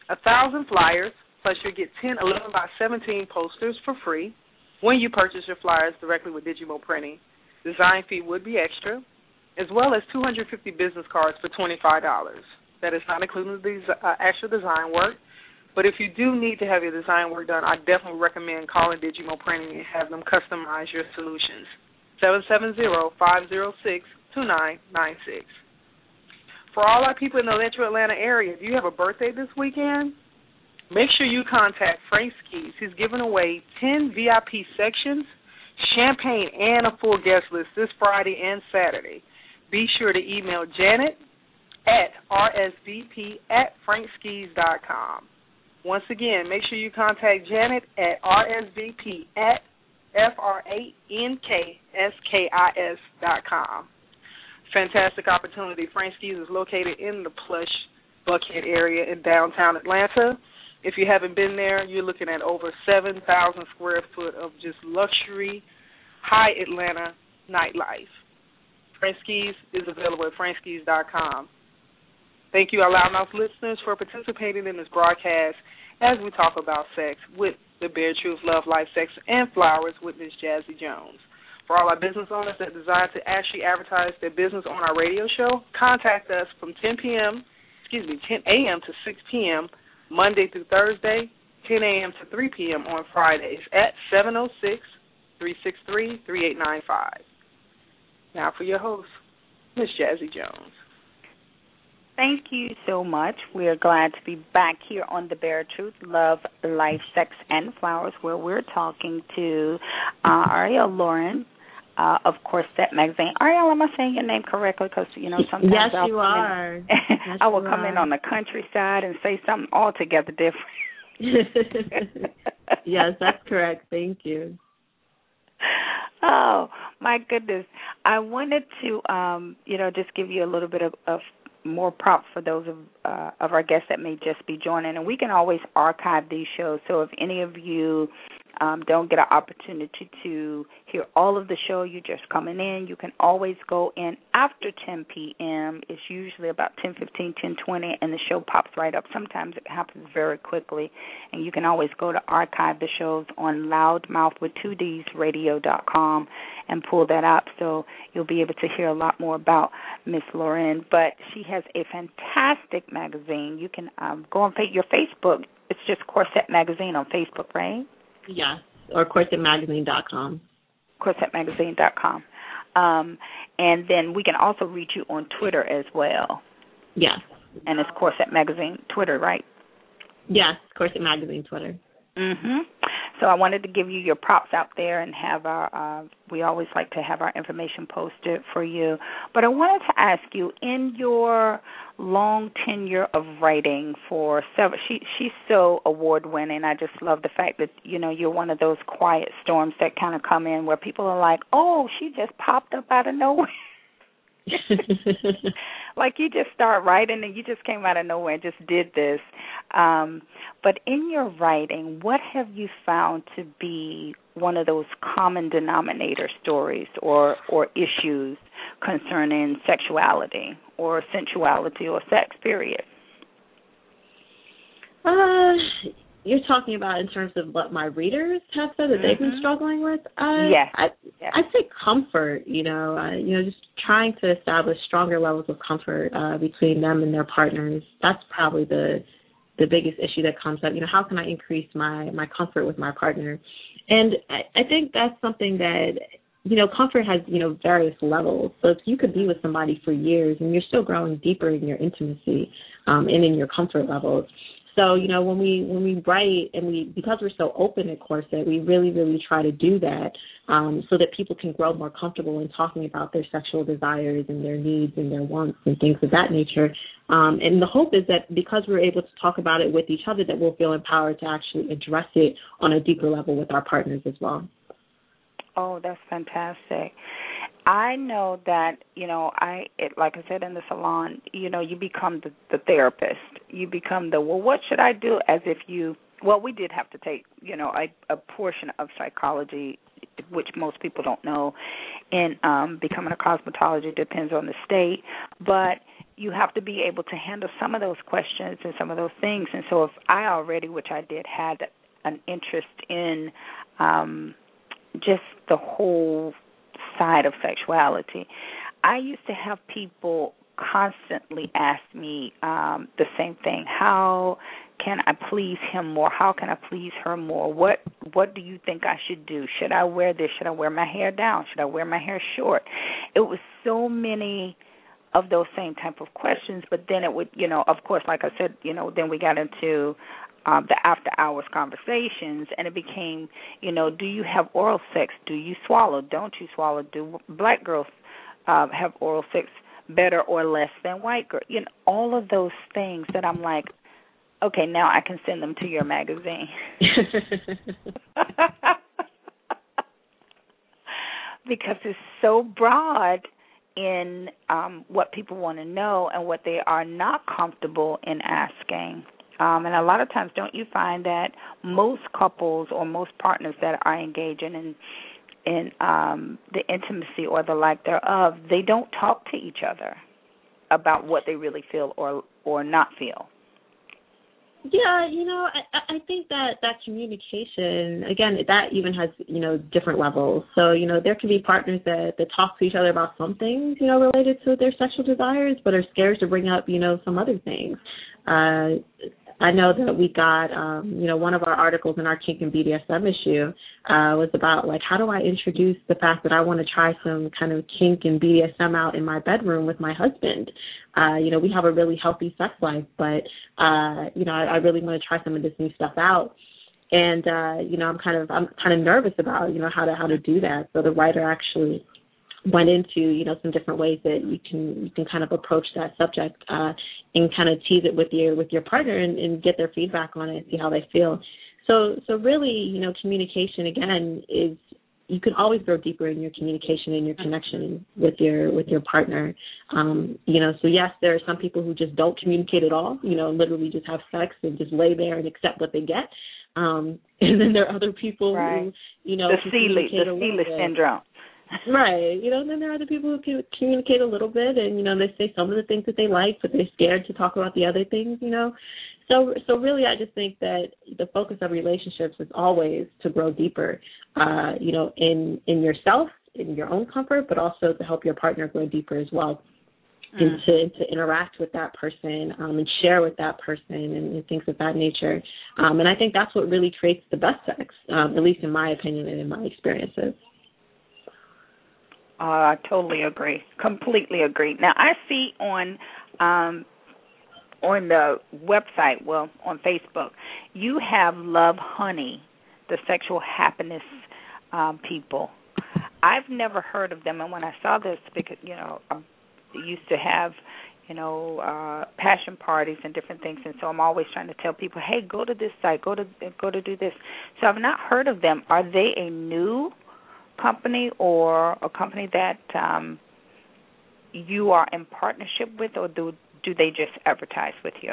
A thousand flyers, plus you'll get 10 11 by 17 posters for free when you purchase your flyers directly with Digimo Printing. Design fee would be extra, as well as 250 business cards for $25. That is not including the uh, actual design work. But if you do need to have your design work done, I definitely recommend calling Digimo Printing and have them customize your solutions. 770-506-2996. For all our people in the Metro Atlanta area, if you have a birthday this weekend, make sure you contact Frank Ski's. He's giving away 10 VIP sections, champagne, and a full guest list this Friday and Saturday. Be sure to email Janet at rsvp at frankskis.com. Once again, make sure you contact Janet at rsvp at f-r-a-n-k-s-k-i-s dot com. Fantastic opportunity. Frank Ski's is located in the plush Buckhead area in downtown Atlanta. If you haven't been there, you're looking at over 7,000 square foot of just luxury, high Atlanta nightlife. Frank Ski's is available at frankskis.com. Thank you, our LouddMouth listeners, for participating in this broadcast as we talk about sex with the Bare Truth, Love, Life, Sex, and Flowers with Miss Jazzie Jones. For all our business owners that desire to actually advertise their business on our radio show, contact us from 10 p.m. excuse me 10 a.m. to 6 p.m. Monday through Thursday, 10 a.m. to 3 p.m. on Fridays at 706 363 3895. Now for your host, Miss Jazzie Jones. Thank you so much. We are glad to be back here on The Bare Truth, Love, Life, Sex, and Flowers, where we're talking to uh, Arielle Loren uh, of Corset Magazine. Arielle, am I saying your name correctly? Because you know sometimes yes, I'll you are. In, [LAUGHS] yes, I will come are. in on the countryside and say something altogether different. [LAUGHS] yes, that's correct. Thank you. [LAUGHS] Oh my goodness! I wanted to, um, you know, just give you a little bit of, of more props for those of uh, of our guests that may just be joining, and we can always archive these shows. So if any of you um, don't get an opportunity to hear all of the show, you're just coming in, you can always go in after 10 p.m. It's usually about 10:15, 10:20, and the show pops right up. Sometimes it happens very quickly, and you can always go to archive the shows on louddmouth with two D's radio.com and pull that up. So you'll be able to hear a lot more about Miss Loren. But she has a fantastic magazine. You can um, go on fa- your Facebook. It's just Corset Magazine on Facebook, right? Yes, or corsetmagazine.com. CorsetMagazine.com. Um, and then we can also reach you on Twitter as well. Yes. And it's Corset Magazine Twitter, right? Yes, Corset Magazine Twitter. Mhm. So I wanted to give you your props out there and have our. Uh, we always like to have our information posted for you. But I wanted to ask you, in your long tenure of writing for several, she she's so award winning. I just love the fact that you know you're one of those quiet storms that kind of come in where people are like, oh, she just popped up out of nowhere. [LAUGHS] [LAUGHS] like you just start writing and you just came out of nowhere and just did this. Um, but in your writing, what have you found to be one of those common denominator stories or or issues concerning sexuality or sensuality or sex period? Uh, you're talking about in terms of what my readers have said that they've been Mhm. struggling with. Uh, Yes. I, Yes. I'd say comfort. You know, uh, you know, just trying to establish stronger levels of comfort uh, between them and their partners. That's probably the the biggest issue that comes up. You know, how can I increase my my comfort with my partner? And I, I think that's something that you know, comfort has, you know, various levels. So if you could be with somebody for years and you're still growing deeper in your intimacy um, and in your comfort levels. So, you know, when we when we write and we because we're so open at Corset, we really, really try to do that um, so that people can grow more comfortable in talking about their sexual desires and their needs and their wants and things of that nature. Um, and the hope is that because we're able to talk about it with each other, that we'll feel empowered to actually address it on a deeper level with our partners as well. Oh, that's fantastic. I know that you know I it, like I said in the salon. You know, you become the, the therapist. You become the well. What should I do? As if you well, we did have to take you know a, a portion of psychology, which most people don't know. In um, becoming a cosmetologist depends on the state, but you have to be able to handle some of those questions and some of those things. And so, if I already, which I did, had an interest in um just the whole side of sexuality. I used to have people constantly ask me um the same thing. How can I please him more? How can I please her more? What what do you think I should do? Should I wear this? Should I wear my hair down? Should I wear my hair short? It was so many of those same type of questions, but then it would, you know, of course, like I said, you know, then we got into um, the after hours conversations, and it became, you know, do you have oral sex? Do you swallow? Don't you swallow? Do black girls uh, have oral sex better or less than white girls? You know, all of those things that I'm like, okay, now I can send them to your magazine. [LAUGHS] because it's so broad in um, what people want to know and what they are not comfortable in asking. Um, and a lot of times, don't you find that most couples or most partners that are engaging in in um, the intimacy or the lack thereof, they don't talk to each other about what they really feel or or not feel. Yeah, you know, I, I think that that communication again, that even has you know different levels. So you know, there can be partners that that talk to each other about some things you know related to their sexual desires, but are scared to bring up you know some other things. Uh, I know that we got, um, you know, one of our articles in our kink and BDSM issue uh, was about like how do I introduce the fact that I want to try some kind of kink and BDSM out in my bedroom with my husband. Uh, you know, we have a really healthy sex life, but uh, you know, I, I really want to try some of this new stuff out. And uh, you know, I'm kind of I'm kind of nervous about you know how to how to do that. So the writer actually went into you know some different ways that you can you can kind of approach that subject uh, and kind of tease it with your with your partner and, and get their feedback on it, see how they feel. So so really you know communication again is you can always go deeper in your communication and your connection with your with your partner. Um, you know, so yes, there are some people who just don't communicate at all. You know, literally just have sex and just lay there and accept what they get. Um, [LAUGHS] and then there are other people right. who, you know, the Celie, the Celie syndrome right. You know, and then there are other people who can communicate a little bit, and you know, they say some of the things that they like, but they're scared to talk about the other things. You know, so so really, I just think that the focus of relationships is always to grow deeper. Uh, you know, in in yourself, in your own comfort, but also to help your partner grow deeper as well. Mm. And to, to interact with that person um, and share with that person and, and things of that nature. Um, and I think that's what really creates the best sex, um, at least in my opinion and in my experiences. Uh, I totally agree. Completely agree. Now I see on um on the website, well, on Facebook, you have Lovehoney, the sexual happiness um people. I've never heard of them and when I saw this because you know, I used to have you know, uh passion parties and different things and so I'm always trying to tell people, "Hey, go to this site, go to go to do this." So I've not heard of them. Are they a new company or a company that um, you are in partnership with, or do do they just advertise with you?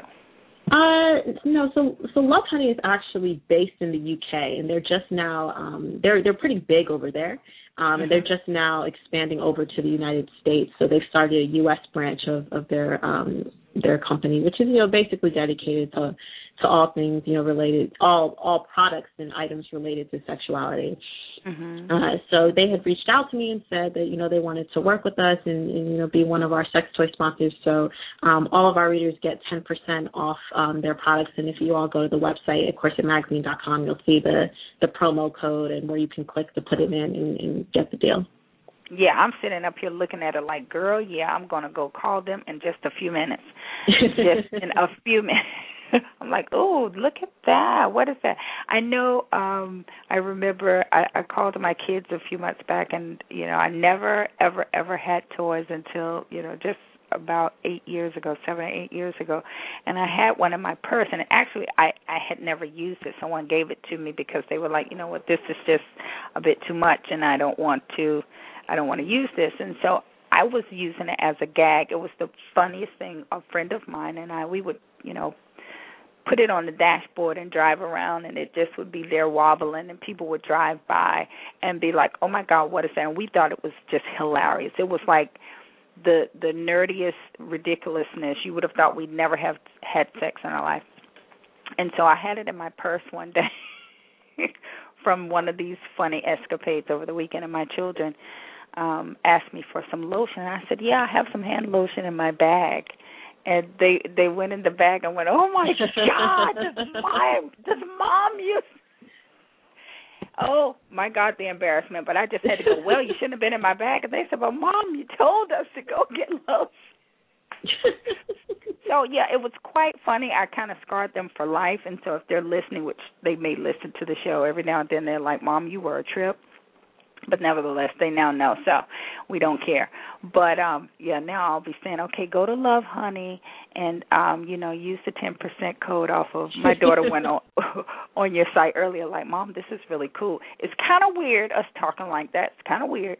Uh no, so so Lovehoney is actually based in the UK and they're just now um they're they're pretty big over there. Um mm-hmm. and they're mm-hmm. just now expanding over to the United States. So they've started a US branch of of their um their company, which is, you know, basically dedicated to to all things, you know, related all all products and items related to sexuality. Mm-hmm. Uh, so they had reached out to me and said that you know they wanted to work with us and, and you know be one of our sex toy sponsors. So um, all of our readers get 10% off um, their products. And if you all go to the website at corsetmagazine.com, you'll see the the promo code and where you can click to put it in and, and get the deal. Yeah, I'm sitting up here looking at it like, girl, yeah, I'm gonna go call them in just a few minutes. just in a [LAUGHS] few minutes. [LAUGHS] I'm like, oh, look at that. What is that? I know. um I remember I, I called my kids a few months back, and you know, I never, ever, ever had toys until you know just about eight years ago, seven or eight years ago, and I had one in my purse. And actually, I I had never used it. Someone gave it to me because they were like, you know what, this is just a bit too much, and I don't want to, I don't want to use this. And so I was using it as a gag. It was the funniest thing. A friend of mine and I, we would, you know, put it on the dashboard and drive around and it just would be there wobbling and people would drive by and be like, "Oh my god, what is that?" And we thought it was just hilarious. It was like the the nerdiest ridiculousness. You would have thought we'd never have had sex in our life. And so I had it in my purse one day [LAUGHS] from one of these funny escapades over the weekend and my children um asked me for some lotion and I said, "Yeah, I have some hand lotion in my bag." and they they went in the bag and went, "Oh my God, does mom does mom use?" Oh my God, the embarrassment! But I just had to go. Well, you shouldn't have been in my bag. And they said, "But mom, you told us to go get lotion." so yeah, it was quite funny. I kind of scarred them for life, and so if they're listening, which they may listen to the show every now and then, they're like, "Mom, you were a trip." But nevertheless they now know so we don't care but um yeah now i'll be saying okay go to love honey and um you know use the ten percent code off of my [LAUGHS] daughter went on [LAUGHS] on your site earlier like mom this is really cool it's kind of weird us talking like that it's kind of weird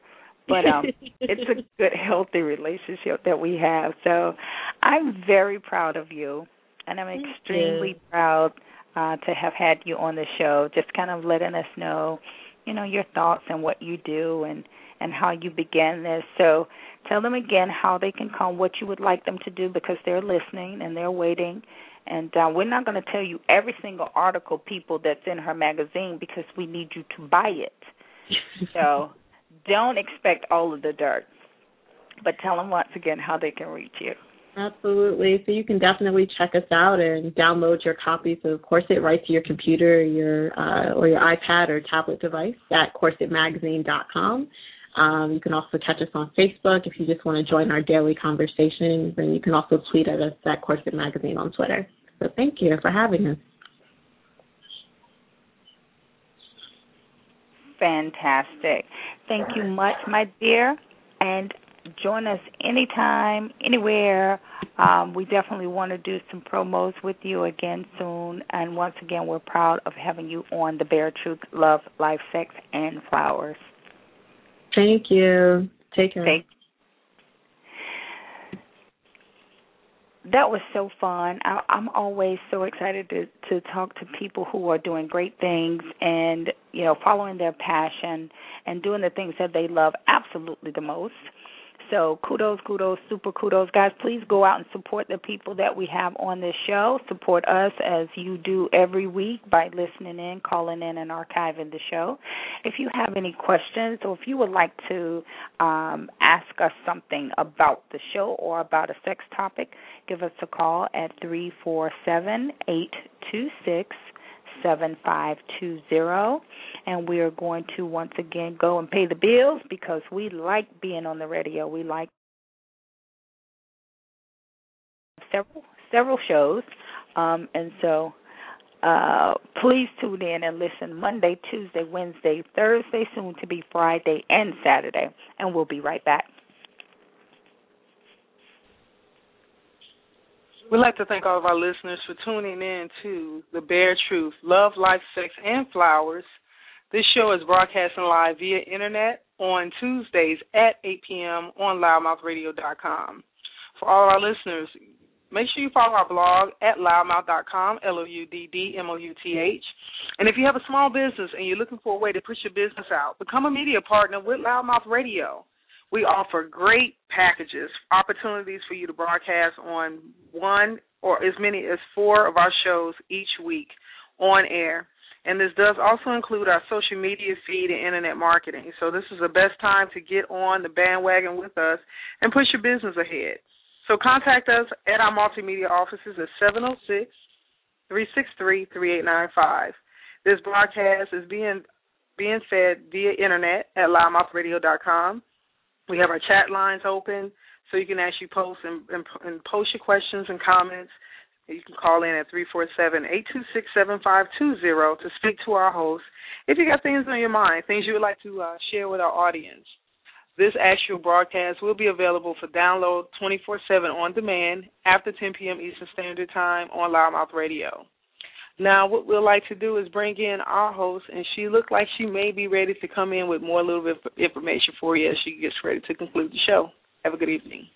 but um [LAUGHS] it's a good healthy relationship that we have so i'm very proud of you and I'm Thank extremely you. proud uh, to have had you on the show. Just kind of letting us know, you know, your thoughts and what you do and and how you began this. So tell them again how they can come, what you would like them to do because they're listening and they're waiting. And uh, we're not going to tell you every single article, people, that's in her magazine because we need you to buy it. [LAUGHS] so don't expect all of the dirt. But tell them once again how they can reach you. Absolutely. So you can definitely check us out and download your copies of Corset right to your computer, your uh, or your iPad or tablet device at corsetmagazine.com. Um, you can also catch us on Facebook if you just want to join our daily conversations, and you can also tweet at us at Corset Magazine on Twitter. So thank you for having us. Fantastic. Thank you much, my dear. And join us anytime, anywhere. Um, we definitely want to do some promos with you again soon. And once again, we're proud of having you on the Bare Truth Love, Life, Sex, and Flowers. Thank you. Take care. Thank that was so fun. I, I'm always so excited to to talk to people who are doing great things and you know following their passion and doing the things that they love absolutely the most. So kudos, kudos, super kudos. Guys, please go out and support the people that we have on this show. Support us as you do every week by listening in, calling in, and archiving the show. If you have any questions or if you would like to um, ask us something about the show or about a sex topic, give us a call at 347 826 7520 and we are going to once again go and pay the bills because we like being on the radio. We like several several shows. Um and so uh please tune in and listen Monday, Tuesday, Wednesday, Thursday, soon to be Friday and Saturday. And we'll be right back. We'd like to thank all of our listeners for tuning in to The Bare Truth Love, Life, Sex, and Flowers. This show is broadcasting live via internet on Tuesdays at 8 p.m. on louddmouthradio.com. For all our listeners, make sure you follow our blog at louddmouth.com, L O U D D M O U T H. And if you have a small business and you're looking for a way to push your business out, become a media partner with LouddMouth Radio. We offer great packages, opportunities for you to broadcast on one or as many as four of our shows each week on air. And this does also include our social media feed and internet marketing. So this is the best time to get on the bandwagon with us and push your business ahead. So contact us at our multimedia offices at 706 363 3895. This broadcast is being being fed via internet at louddmouthradio.com. We have our chat lines open so you can actually post and, and, and post your questions and comments. You can call in at 347-826-7520 to speak to our host if you got things on your mind, things you would like to uh, share with our audience. This actual broadcast will be available for download 24/7 on demand after 10 p.m. Eastern Standard Time on LouddMouth Radio. Now, what we'd like to do is bring in our host, and she looked like she may be ready to come in with more little bit information for you as she gets ready to conclude the show. Have a good evening.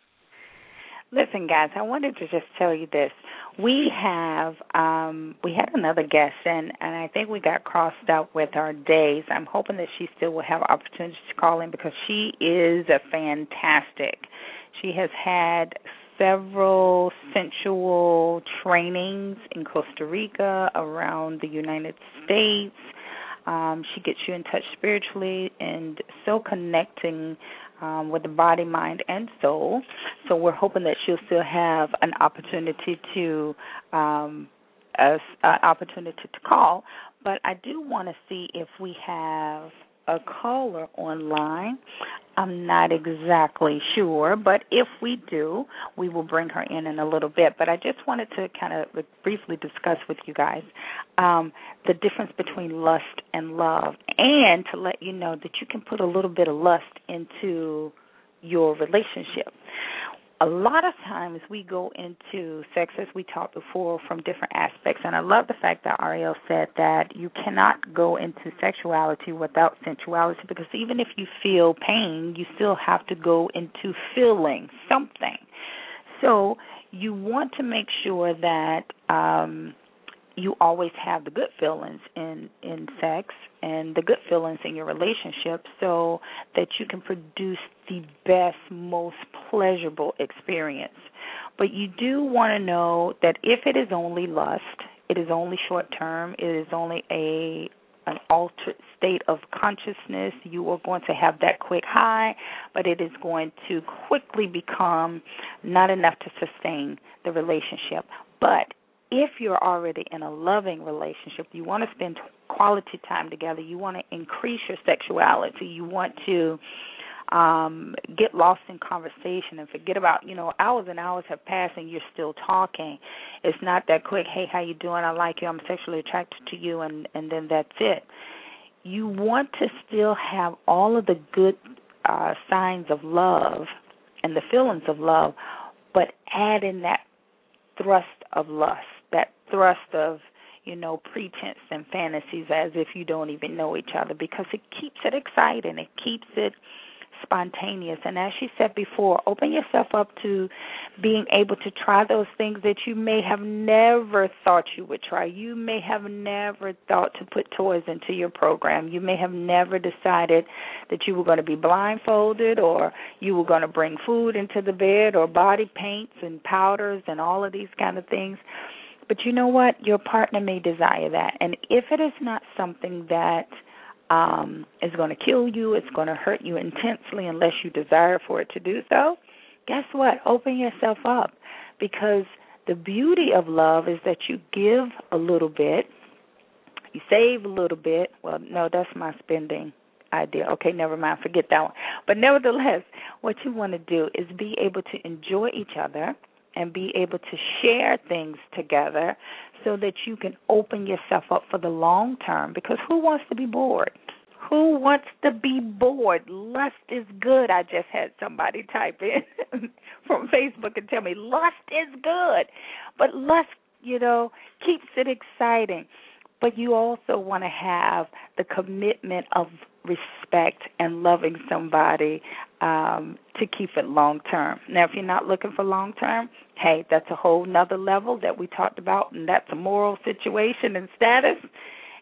Listen, guys, I wanted to just tell you this. We have um we had another guest and and I think we got crossed out with our days. I'm hoping that she still will have opportunities to call in because she is a fantastic. She has had several sensual trainings in Costa Rica, around the United States. Um, she gets you in touch spiritually and so connecting um, with the body, mind, and soul. So we're hoping that she'll still have an opportunity to um, an opportunity to call. But I do want to see if we have a caller online. I'm not exactly sure, but if we do, we will bring her in in a little bit. But I just wanted to kind of briefly discuss with you guys um, the difference between lust and love, and to let you know that you can put a little bit of lust into your relationship a lot of times we go into sex as we talked before from different aspects. And i love the fact that arielle said that you cannot go into sexuality without sensuality because even if you feel pain you still have to go into feeling something. So you want to make sure that um you always have the good feelings in in sex and the good feelings in your relationship so that you can produce the best most pleasurable experience. But you do want to know that if it is only lust it is only short term it is only a an altered state of consciousness you are going to have that quick high but it is going to quickly become not enough to sustain the relationship. But if you're already in a loving relationship, you want to spend quality time together, you want to increase your sexuality, you want to um get lost in conversation and forget about you know hours and hours have passed and you're still talking. It's not that quick hey how you doing? I like you. I'm sexually attracted to you and and then that's it. You want to still have all of the good uh signs of love and the feelings of love but add in that thrust of lust thrust of you know pretense and fantasies as if you don't even know each other because it keeps it exciting. It keeps it spontaneous. And as she said before open yourself up to being able to try those things that you may have never thought you would try. You may have never thought to put toys into your program. You may have never decided that you were going to be blindfolded or you were going to bring food into the bed or body paints and powders and all of these kind of things but you know what? Your partner may desire that. And if it is not something that um, is going to kill you, it's going to hurt you intensely unless you desire for it to do so, guess what? Open yourself up because the beauty of love is that you give a little bit, you save a little bit. Well, no, that's my spending idea. Okay, never mind, forget that one. But nevertheless, what you want to do is be able to enjoy each other and be able to share things together so that you can open yourself up for the long term because who wants to be bored? Who wants to be bored? Lust is good. I just had somebody type in [LAUGHS] from Facebook and tell me lust is good. But lust, you know, keeps it exciting. But you also want to have the commitment of respect and loving somebody um, to keep it long term. Now, if you're not looking for long term, hey, that's a whole nother level that we talked about, and that's a moral situation and status,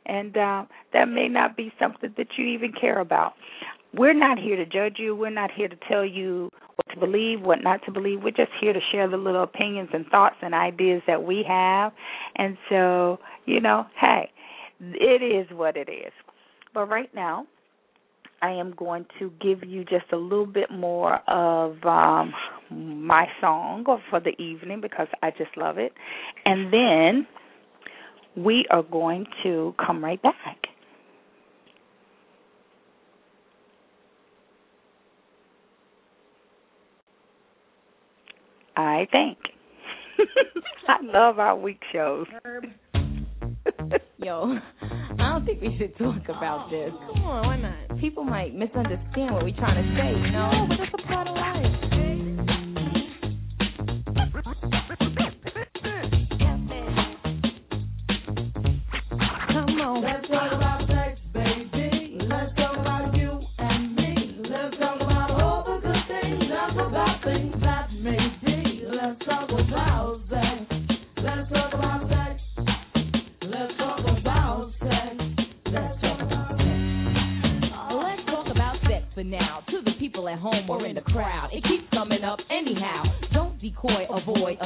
and uh, that may not be something that you even care about. We're not here to judge you. We're not here to tell you what to believe, what not to believe. We're just here to share the little opinions and thoughts and ideas that we have. And so, you know, hey, it is what it is. But right now, I am going to give you just a little bit more of um, my song for the evening because I just love it. And then we are going to come right back. I think. [LAUGHS] I love our week shows. [LAUGHS] Yo, I don't think we should talk about oh, this. Come on, why not? People might misunderstand what we're trying to say, you know? No, but it's a part of life. Come on. Let's talk about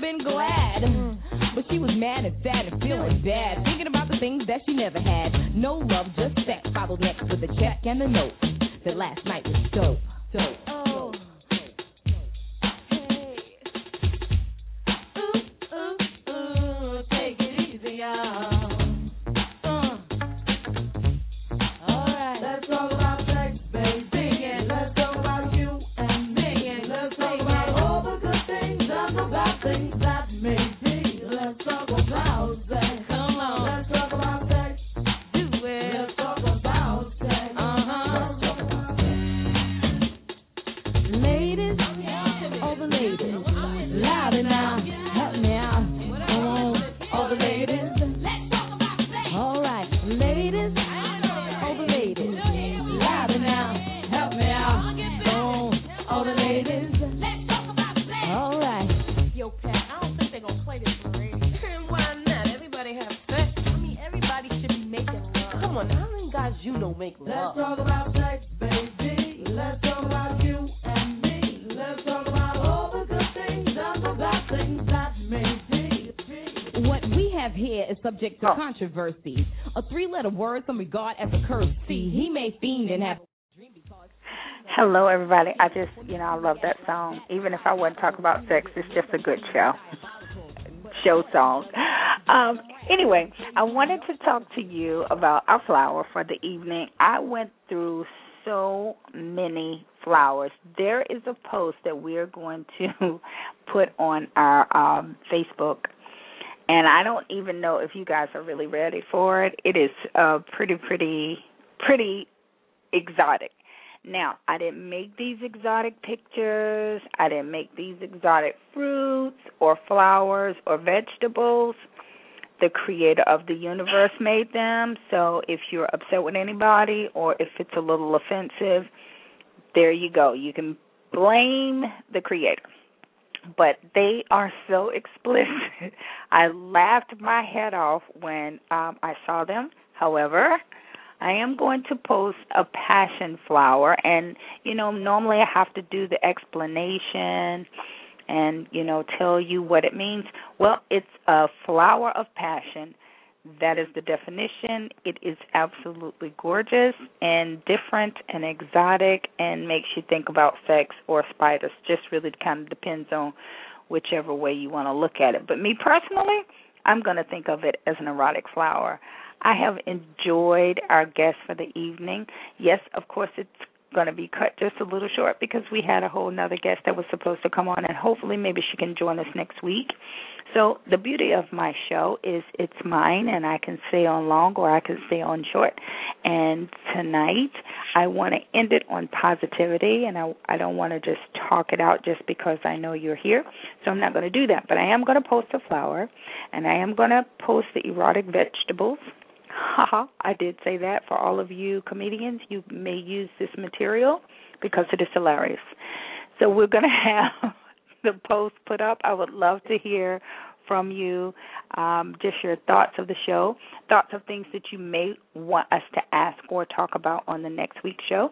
have been glad. But she was mad and sad and feeling bad, thinking about the things that she never had. No love, just sex, followed next with a check and a note that last night was dope. Guys you know make Let's talk about sex, baby. Let's talk about you and me. Let's talk about all the good things and the bad things that may be. What we have here is subject to Oh. controversy. A three-letter word some regard as a curse. See, he may fiend and have Hello, everybody. I just, you know, I love that song. Even if I wouldn't talk about sex, it's just a good show. Show song. Um, anyway, I wanted to talk to you about our flower for the evening. I went through so many flowers. There is a post that we are going to [LAUGHS] put on our um, Facebook and I don't even know if you guys are really ready for it. It is uh pretty pretty pretty exotic. Now, I didn't make these exotic pictures. I didn't make these exotic fruits or flowers or vegetables. The creator of the universe made them. So if you're upset with anybody or if it's a little offensive, there you go. You can blame the creator but they are so [LAUGHS] explicit. I laughed my head off when um I saw them. However, I am going to post a passion flower and you know, normally I have to do the explanation and you know, tell you what it means. Well, it's a flower of passion. That is the definition. It is absolutely gorgeous and different and exotic and makes you think about sex or spiders. Just really kind of depends on whichever way you want to look at it. But me personally, I'm going to think of it as an erotic flower. I have enjoyed our guest for the evening. Yes, of course, it's going to be cut just a little short because we had a whole nother guest that was supposed to come on, and hopefully, maybe she can join us next week. So the beauty of my show is it's mine, and I can stay on long or I can stay on short. And tonight, I want to end it on positivity, and I I don't want to just talk it out just because I know you're here. So I'm not going to do that, but I am going to post a flower, and I am going to post the erotic vegetables. [LAUGHS] I did say that for all of you comedians. You may use this material because it is hilarious. So we're going [LAUGHS] to have the post put up. I would love to hear from you, um, just your thoughts of the show, thoughts of things that you may want us to ask or talk about on the next week's show.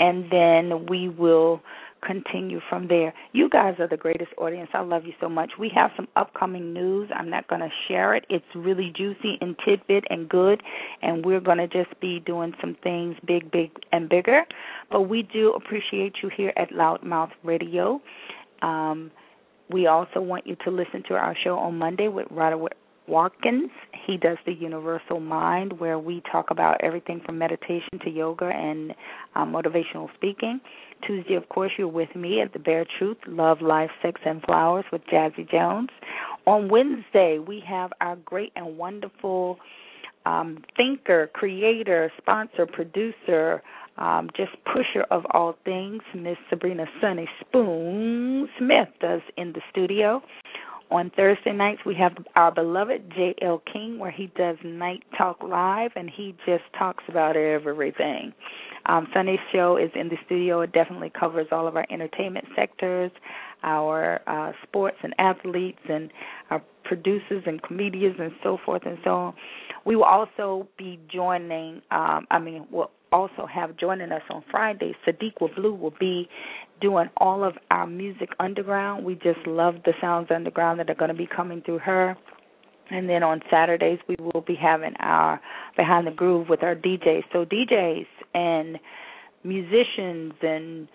And then we will continue from there. You guys are the greatest audience. I love you so much. We have some upcoming news. I'm not going to share it. It's really juicy and tidbit and good, and we're going to just be doing some things big, big, and bigger. But we do appreciate you here at LouddMouth Radio. Um, we also want you to listen to our show on Monday with Roderick Watkins. He does the Universal Mind, where we talk about everything from meditation to yoga and um, motivational speaking. Tuesday, of course, you're with me at the Bare Truth, Love, Life, Sex, and Flowers with Jazzie Jones. On Wednesday, we have our great and wonderful um, thinker, creator, sponsor, producer, um, just pusher of all things, Miss Sabrina Sunny Spoon Smith does in the studio. On Thursday nights, we have our beloved J.L. King, where he does Night Talk Live, and he just talks about everything. Um, Sunday's show is in the studio. It definitely covers all of our entertainment sectors, our uh, sports and athletes, and our producers and comedians, and so forth and so on. We will also be joining. Um, I mean, we'll also have joining us on Friday. Sadiqa Blue will be doing all of our music underground. We just love the sounds underground that are going to be coming through her. And then on Saturdays we will be having our behind the groove with our DJs. So DJs and musicians and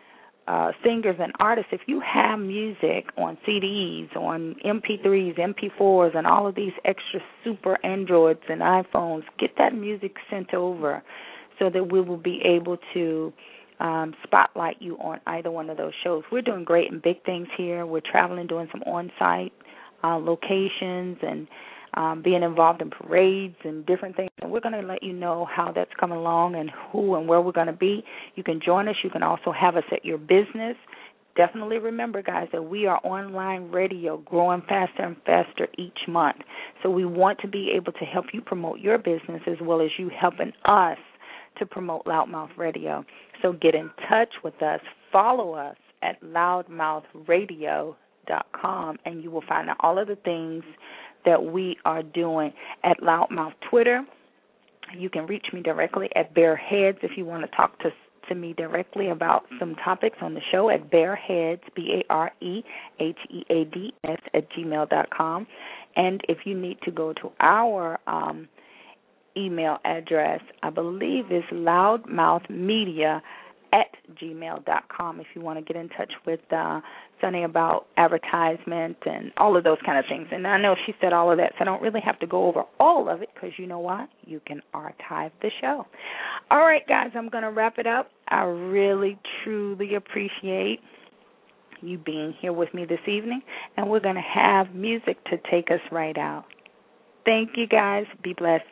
uh, singers and artists, if you have music on CDs, on MP3s, MP4s, and all of these extra super Androids and iPhones, get that music sent over so that we will be able to um, spotlight you on either one of those shows. We're doing great and big things here. We're traveling, doing some on site uh, locations, and um, being involved in parades and different things. And we're going to let you know how that's coming along and who and where we're going to be. You can join us. You can also have us at your business. Definitely remember, guys, that we are online radio growing faster and faster each month. So we want to be able to help you promote your business as well as you helping us to promote LouddMouth Radio. So get in touch with us. Follow us at louddmouthradio.com and you will find out all of the things that we are doing at LouddMouth Twitter. You can reach me directly at Bare Heads if you want to talk to to me directly about some topics on the show at bareheads b a r e h e a d s at gmail dot com. And if you need to go to our um, email address, I believe is louddmouthmedia at gmail.com if you want to get in touch with uh, Sunny about advertisement and all of those kind of things. And I know she said all of that, so I don't really have to go over all of it because you know what? You can archive the show. All right, guys, I'm going to wrap it up. I really, truly appreciate you being here with me this evening, and we're going to have music to take us right out. Thank you, guys. Be blessed.